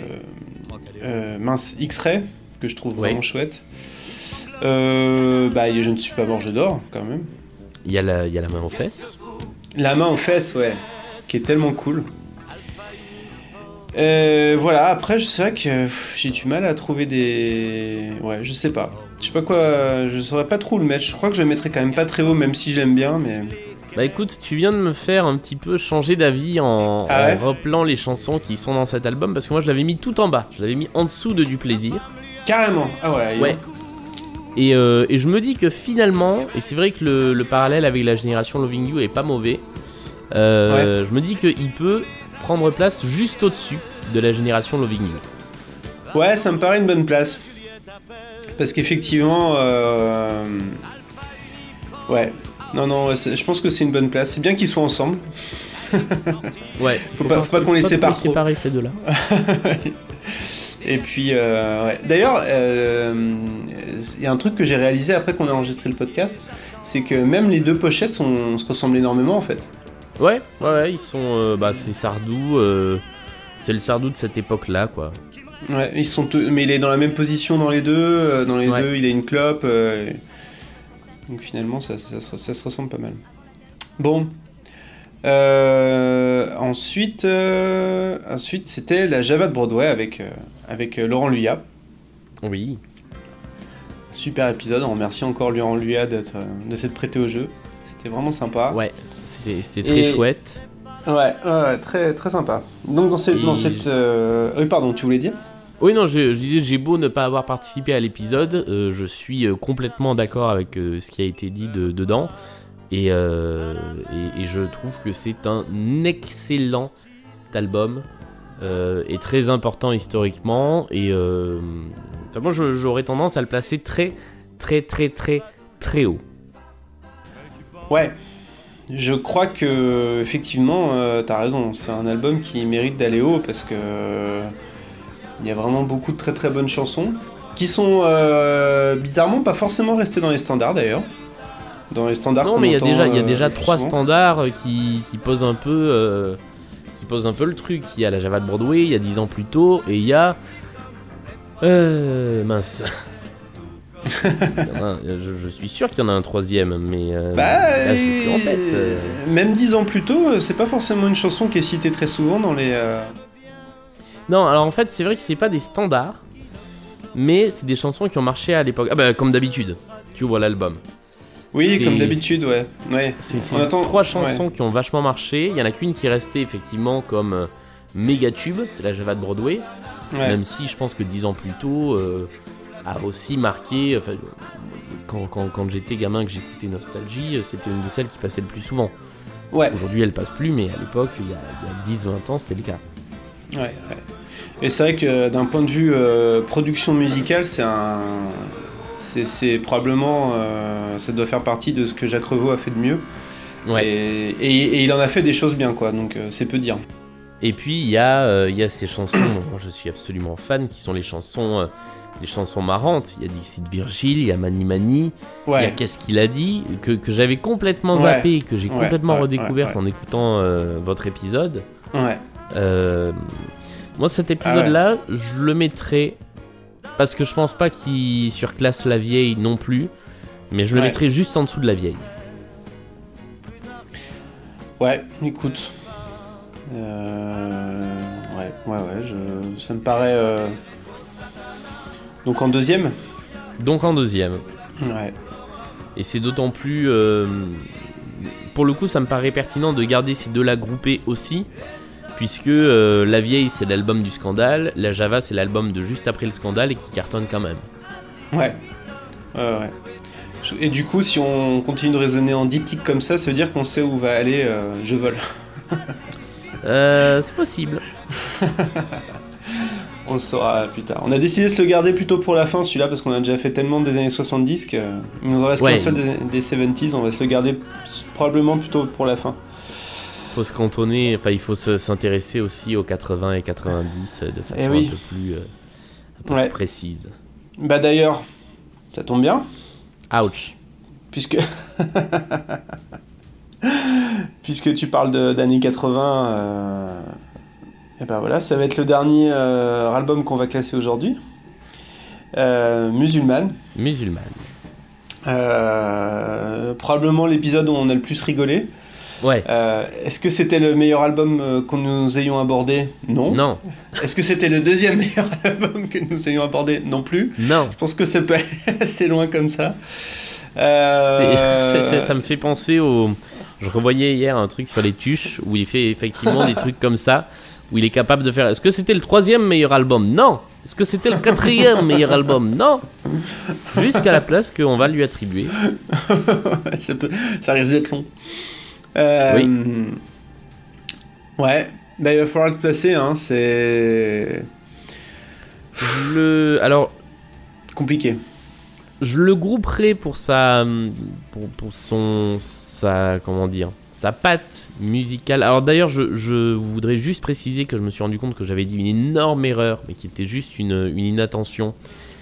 mince, X-Ray que je trouve Ouais. vraiment chouette. Bah, Je ne suis pas mort, je dors quand même. Il y, a la, il y a la main aux fesses. La main aux fesses, ouais, qui est tellement cool. Euh, voilà, après, c'est vrai que j'ai du mal à trouver des. Ouais, je sais pas. Je sais pas quoi. Je saurais pas trop le mettre. Je crois que je le mettrais quand même pas très haut, même si j'aime bien, mais. Bah écoute, tu viens de me faire un petit peu changer d'avis en, Ah ouais en rappelant les chansons qui sont dans cet album parce que moi je l'avais mis tout en bas, je l'avais mis en dessous de Du Plaisir. Carrément Ah ouais, Ouais. Et, euh, et je me dis que finalement, et c'est vrai que le, le parallèle avec la génération Loving You est pas mauvais, euh, je me dis qu'il peut prendre place juste au-dessus de la génération Loving You. Ouais, ça me paraît une bonne place. Parce qu'effectivement. euh, Ouais. Non, non, je pense que c'est une bonne place. C'est bien qu'ils soient ensemble. Ouais, Faut pas- faut pas qu'on les sépare trop. séparer ces deux-là. Et puis, euh, ouais. D'ailleurs, euh, il y a un truc que j'ai réalisé après qu'on a enregistré le podcast, c'est que même les deux pochettes sont, se ressemblent énormément en fait. Ouais, ouais, ouais, ils sont. euh, bah, c'est Sardou. euh, c'est le Sardou de cette époque-là, quoi. Ouais, ils sont, tous- mais il est dans la même position dans les deux. euh, Dans les Ouais. deux, il a une clope. donc finalement, ça, ça se- ça se ressemble pas mal. Bon. Ensuite, ensuite c'était la Java de Broadway avec, avec Laurent Luyat. Oui. Super épisode, on remercie encore Laurent Luyat de s'être prêté au jeu. C'était vraiment sympa. Ouais, c'était très Et- chouette. Ouais, très, très sympa. Donc dans, cette- Et- dans cette... euh, Oui, pardon, tu voulais dire? Oui, non, je, je disais, j'ai beau ne pas avoir participé à l'épisode, euh, je suis euh, complètement d'accord avec euh, ce qui a été dit de- dedans. Et, euh, et, et je trouve que c'est un excellent album et très important historiquement. Et enfin, moi, j'aurais tendance à le placer très, très, très, très, très haut. Ouais. Je crois que effectivement, euh, t'as raison. C'est un album qui mérite d'aller haut parce que euh, il y a vraiment beaucoup de très très bonnes chansons qui sont euh, bizarrement pas forcément restées dans les standards d'ailleurs. Dans les standards. Non, qu'on mais il y a déjà, il y a euh, déjà trois souvent. standards qui, qui posent un peu, qui posent un peu le truc. Il y a la Java de Broadway, il y a 10 ans plus tôt, et il y a, euh, mince. Je, je suis sûr qu'il y en a un troisième, mais euh, Bah, là, je l'ai plus en tête. euh. même dix ans plus tôt, euh, c'est pas forcément une chanson qui est citée très souvent dans les. euh, Non, alors en fait, c'est vrai que c'est pas des standards, mais c'est des chansons qui ont marché à l'époque. Ah bah, comme d'habitude. Tu ouvres l'album. Oui, comme d'habitude, ouais. ouais. C'est attend- trois ouais. chansons qui ont vachement marché. Il y en a qu'une qui est restée effectivement comme euh, méga tube, c'est la Java de Broadway. Ouais. Même si je pense que dix ans plus tôt euh, a aussi marqué. enfin, quand quand, quand j'étais gamin que j'écoutais Nostalgie, euh, c'était une de celles qui passait le plus souvent. Ouais. Aujourd'hui elle passe plus, mais à l'époque, il y a, a 10-20 ans, c'était le cas. Ouais, ouais. Et c'est vrai que d'un point de vue euh, production musicale, c'est un. C'est, c'est probablement. euh, ça doit faire partie de ce que Jacques Revaux a fait de mieux. Ouais. Et, et- et il en a fait des choses bien, quoi. Donc euh, c'est peu dire. Et puis il y, euh, y a ces chansons moi je suis absolument fan, qui sont les chansons, euh, les chansons marrantes. Il y a Dixit Virgile, il y a Mani Mani, il y a. Qu'est-ce qu'il a dit, que, que j'avais complètement Ouais. zappé, que j'ai Ouais, complètement redécouvert en écoutant euh, votre épisode. Ouais. Euh, moi cet épisode-là, je le mettrais, parce que je pense pas qu'il surclasse la vieille non plus, mais je le mettrais juste en dessous de la vieille. Ouais, écoute. Euh, ouais, ouais, ouais. Je, ça me paraît. euh, Donc en deuxième Donc en deuxième. Ouais. Et c'est d'autant plus. euh, pour le coup, ça me paraît pertinent de garder ces deux-là groupés aussi. Puisque euh, La Vieille, c'est l'album du scandale. La Java, c'est l'album de juste après le scandale et qui cartonne quand même. Ouais. Ouais, Et du coup, si on continue de raisonner en diptyque comme ça, ça veut dire qu'on sait où va aller euh, Je vole. C'est possible. On le saura plus tard. On a décidé de se le garder plutôt pour la fin, celui-là, parce qu'on a déjà fait tellement des années 70 qu'il nous en reste Ouais. qu'un seul des, des 70s. On va se le garder probablement plutôt pour la fin. faut se cantonner, enfin, il faut se- s'intéresser aussi aux 80 et 90 euh, de façon Eh oui. un peu plus, euh, un peu Ouais. plus précise. Bah d'ailleurs, ça tombe bien, Ouch. puisque. puisque tu parles d'années 80. euh, Et ben voilà, ça va être le dernier euh, album qu'on va classer aujourd'hui. Euh, Musulmane. Musulmane. Euh, probablement l'épisode où on a le plus rigolé. Ouais. Euh, Est-ce que c'était le meilleur album que nous ayons abordé? Non. Non. Est-ce que c'était le deuxième meilleur album que nous ayons abordé? Non plus. Non. Je pense que peut aller assez loin comme ça. C'est- c'est- c'est- ça me fait penser au. Je revoyais hier un truc sur les tuches où il fait effectivement des trucs comme ça, où il est capable de faire. Est-ce que c'était le troisième meilleur album? Non. Est-ce que c'était le quatrième meilleur album? Non. Jusqu'à la place qu'on va lui attribuer. ça, peut- ça risque d'être long. Euh, Ouais, bah, il va falloir le placer, hein, c'est le. Alors, compliqué. je le grouperai pour sa. Pour, pour son. Sa. Comment dire Sa patte musicale. Alors d'ailleurs, je, je voudrais juste préciser que je me suis rendu compte que j'avais dit une énorme erreur, mais qui était juste une, une inattention.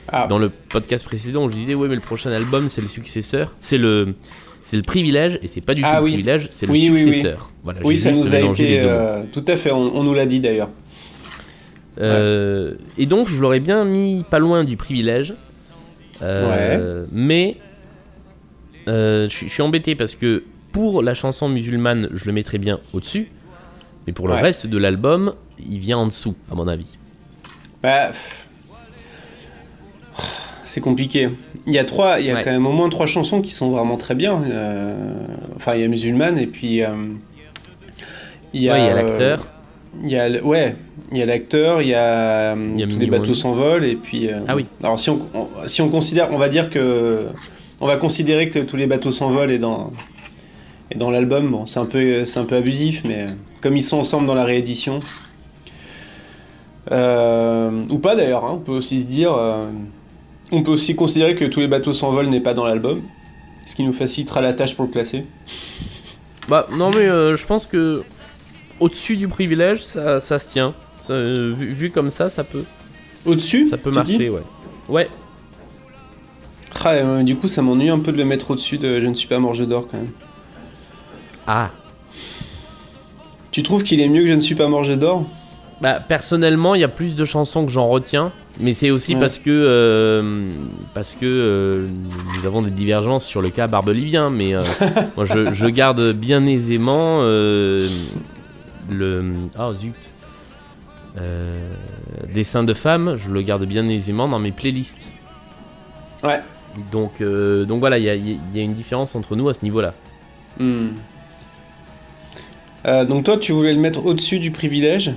Ah. Dans le podcast précédent, je disais, ouais, mais le prochain album, c'est le successeur. C'est le. C'est le privilège, et c'est pas du tout Ah le oui. privilège, c'est Oui, le oui, oui. successeur. Voilà, Oui, ça nous a été... euh, tout à fait, on, on nous l'a dit d'ailleurs. Euh, Et donc, je l'aurais bien mis pas loin du privilège. Euh, Mais je suis embêté parce que pour la chanson musulmane, je le mettrais bien au-dessus. Mais pour le Ouais. reste de l'album, il vient en dessous, à mon avis. Bah. C'est compliqué. Il y a trois, il y a Ouais. quand même au moins trois chansons qui sont vraiment très bien. Euh, Enfin, il y a Musulmane et puis euh, il y a, Ouais, il y a euh, l'acteur. Il y a le- ouais, il y a l'acteur, il y a, euh, Il y a tous les bateaux s'envolent et puis. euh, Ah oui. Alors si on, on- si on considère, on va dire que on va considérer que tous les bateaux s'envolent et dans et dans l'album, bon, c'est un peu c'est un peu abusif, mais comme ils sont ensemble dans la réédition. Euh, ou pas d'ailleurs, hein, on peut aussi se dire, euh, on peut aussi considérer que tous les bateaux s'envolent n'est pas dans l'album, ce qui nous facilitera la tâche pour le classer. Bah, non, mais euh, je pense que au-dessus du privilège, ça, ça se tient. Ça, euh, vu, vu comme ça, ça peut, Au-dessus, ça peut marcher, ouais. Ouais, Ah, euh, du coup, ça m'ennuie un peu de le mettre au-dessus de Je ne suis pas morge d'or quand même. Ah. Tu trouves qu'il est mieux que Je ne suis pas morge d'or Bah, personnellement, il y a plus de chansons que j'en retiens, mais c'est aussi Ouais. parce que euh, parce que euh, nous avons des divergences sur le cas Barbelivien, mais euh, moi je, je garde bien aisément le oh zut dessin de femme, je le garde bien aisément dans mes playlists. Ouais. Donc donc voilà, il y a, il y a une différence entre nous à ce niveau-là. Hmm. Euh, donc toi, tu voulais le mettre au-dessus du privilège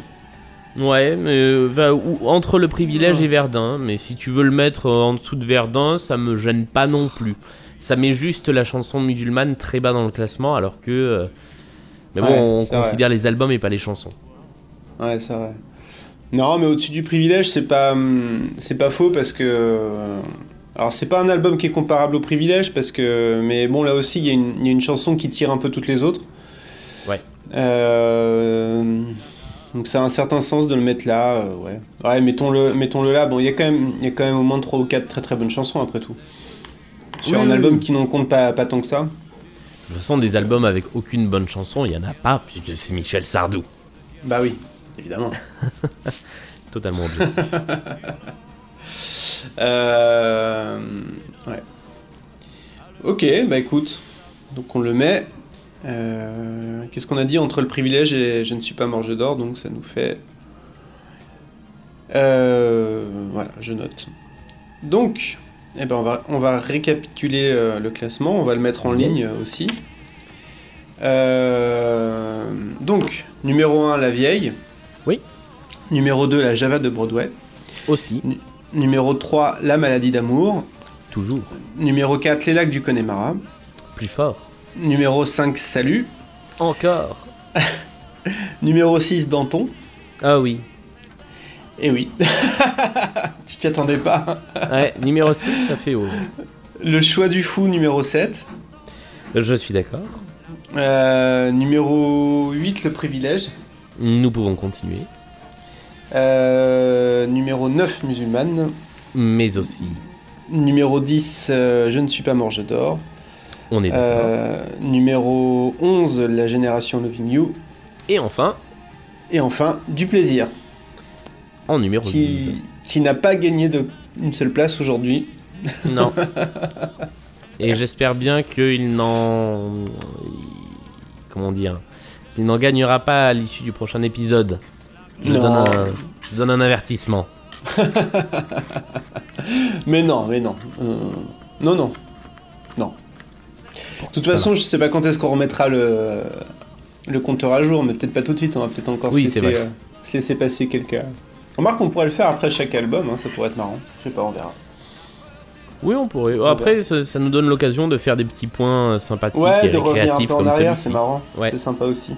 Ouais, mais euh, va- ou- entre le privilège et Verdun, mais si tu veux le mettre euh, en dessous de Verdun, ça me gêne pas non plus. Ça met juste la chanson musulmane très bas dans le classement, alors que. euh, mais bon, Ouais, on considère les albums et pas les chansons. Ouais, c'est vrai. Non, mais au-dessus du privilège, c'est pas, hum, c'est pas faux parce que. Alors, c'est pas un album qui est comparable au privilège parce que. Mais bon, là aussi, il y, a une- il y a une chanson qui tire un peu toutes les autres. Ouais. Euh, Donc, ça a un certain sens de le mettre là. euh, ouais. Ouais, mettons-le mettons -le là. Bon, il y, a quand même- il y a quand même au moins 3 ou 4 très très bonnes chansons après tout. Sur Oui, un oui, album oui. qui n'en compte pas, pas tant que ça. De toute façon, des albums avec aucune bonne chanson, il y en a pas, puisque c'est Michel Sardou. Bah oui, évidemment. Totalement. Euh, ouais. Ok, bah écoute. Donc on le met. Euh, Qu'est-ce qu'on a dit entre le privilège et je ne suis pas morge d'or Donc ça nous fait. Euh, voilà, je note. Donc, eh ben on, va, on va récapituler euh, le classement. On va le mettre en ligne aussi. Donc, numéro 1, La Vieille. Oui. Numéro 2, La Java de Broadway. Aussi, Numéro 3, La maladie d'amour. toujours, Numéro 4, Les lacs du Connemara. plus fort. Numéro 5, Salut. Encore. Numéro 6, Danton. Ah oui. Eh oui. tu t'y attendais pas. Ouais, numéro 6, ça fait haut. Le choix du fou, numéro 7. Je suis d'accord. Euh, numéro 8, Le privilège. Nous pouvons continuer. Euh, numéro 9, Musulmane. Mais aussi, Numéro 10, euh, Je ne suis pas mort, je dors. On est d'accord. Euh, numéro 11, La génération Loving You. Et enfin, Et enfin, Du plaisir. en numéro 12. Qui, qui n'a pas gagné de, une seule place aujourd'hui. Non. Et j'espère bien qu'il n'en. Comment dire Qu'il n'en gagnera pas à l'issue du prochain épisode. Je Non. donne, un, je donne un avertissement. Mais non, mais non. Euh, non, non. Non. De toute façon, je sais pas quand est-ce qu'on remettra le, le compteur à jour, mais peut-être pas tout de suite. On va peut-être encore Oui, se, laisser, euh, se laisser passer quelques. Remarque, on pourrait le faire après chaque album, hein, ça pourrait être marrant. Je sais pas, on verra. Oui, on pourrait. Après, ça, ça nous donne l'occasion de faire des petits points euh, sympathiques Ouais, et de revenir un récréatifs peu en comme arrière, c'est marrant. Ouais. C'est sympa aussi.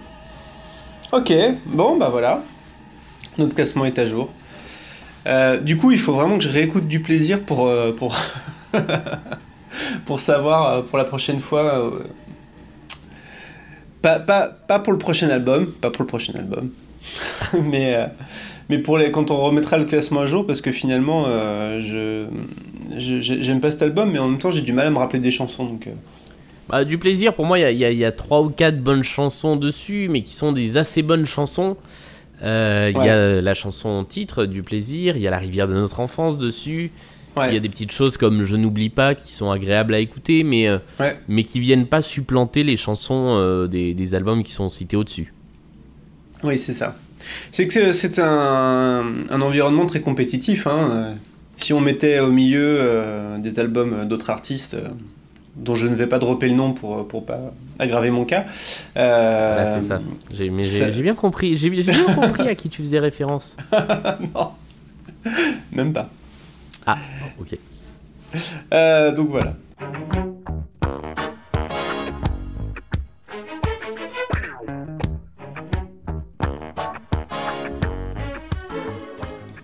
Ok, bon, bah voilà. Notre classement est à jour. Euh, du coup, il faut vraiment que je réécoute du plaisir pour, euh, pour, pour savoir euh, pour la prochaine fois. euh, pas, pas, pas pour le prochain album, pas pour le prochain album, mais, euh, mais pour les, quand on remettra le classement à jour, parce que finalement, euh, je, je- j'ai- j'aime pas cet album, mais en même temps, j'ai du mal à me rappeler des chansons. Donc, euh, Bah, du plaisir, pour moi, il y a- y, a- y a trois ou quatre bonnes chansons dessus, mais qui sont des assez bonnes chansons. Il y a la chanson titre du plaisir, il y a la rivière de notre enfance dessus. Ouais. Il y a des petites choses comme Je n'oublie pas qui sont agréables à écouter, mais, euh, Ouais. mais qui viennent pas supplanter les chansons euh, des, des albums qui sont cités au-dessus. Oui, c'est ça. C'est que c'est- un, un environnement très compétitif. hein. Si on mettait au milieu euh, des albums d'autres artistes, euh, dont je ne vais pas dropper le nom pour, pour pas aggraver mon cas. Voilà, c'est ça. J'ai mais j'ai- ça- j'ai bien compris. J'ai bien compris à qui tu faisais référence. non, même pas. Ah, ok. Euh, donc voilà.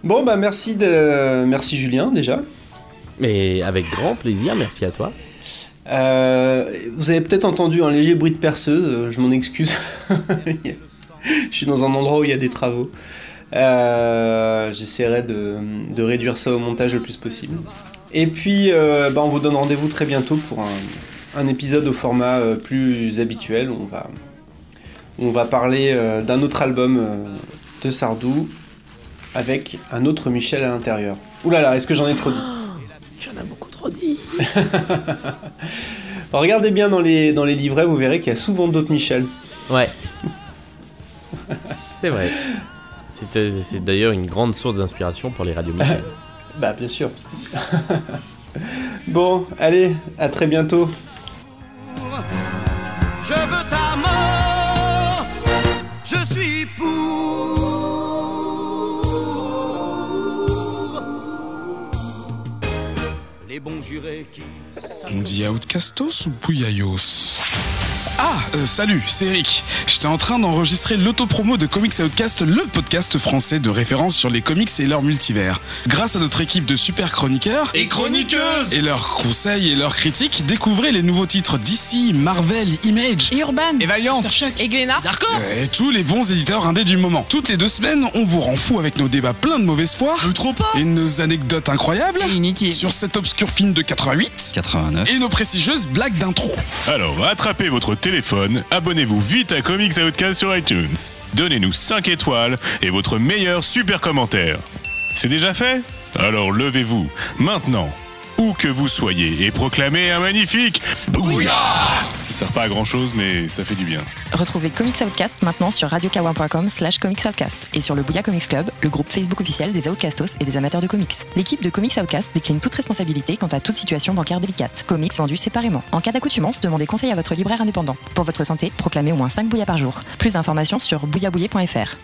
Bon bah merci de merci Julien déjà. Mais avec grand plaisir, merci à toi. Euh, vous avez peut-être entendu un léger bruit de perceuse, euh, je m'en excuse. je suis dans un endroit où il y a des travaux. Euh, J'essaierai de, de réduire ça au montage le plus possible. Et puis, euh, bah, on vous donne rendez-vous très bientôt pour un, un épisode au format euh, plus habituel. où On va, on va parler euh, d'un autre album euh, de Sardou avec un autre Michel à l'intérieur. Ouh là là, est-ce que j'en ai trop dit? Tu en as beaucoup trop dit. Regardez bien dans les, dans les livrets, vous verrez qu'il y a souvent d'autres Michel. Ouais. C'est vrai. C'est euh, c'est d'ailleurs une grande source d'inspiration pour les radios. Bah bien sûr. bon, allez, à très bientôt. Je veux ta mort, je suis pour. Les bons jurés qui. On dit Outcastos ou Pouyayos Ah, euh, salut, c'est Eric. J'étais en train d'enregistrer l'autopromo de Comics Outcast, le podcast français de référence sur les comics et leur multivers. Grâce à notre équipe de super chroniqueurs Et chroniqueuses et leurs conseils et leurs critiques, découvrez les nouveaux titres DC, Marvel, Image Et Urban. Et Valiant Et Glénat. Dark Horse et tous les bons éditeurs indés du moment. Toutes les deux semaines, on vous rend fou avec nos débats pleins de mauvaise foi trop pas et nos anecdotes incroyables inutile. sur cet obscur film de 88 89. et nos prestigieuses blagues d'intro. Alors, attrapez votre téléphone, abonnez-vous vite à Comics Outcast sur iTunes. Donnez-nous 5 étoiles et votre meilleur super commentaire. C'est déjà fait? Alors levez-vous, maintenant, où que vous soyez, et proclamez un magnifique Bouillard Ça sert pas à grand chose, mais ça fait du bien. Retrouvez Comics Outcast maintenant sur radiokawa.com slash comics outcast et sur le Bouya Comics Club, le groupe Facebook officiel des Outcastos et des amateurs de comics. L'équipe de Comics Outcast décline toute responsabilité quant à toute situation bancaire délicate. Comics vendus séparément. En cas d'accoutumance, demandez conseil à votre libraire indépendant. Pour votre santé, proclamez au moins 5 bouillas par jour. Plus d'informations sur bouillabouillet.fr.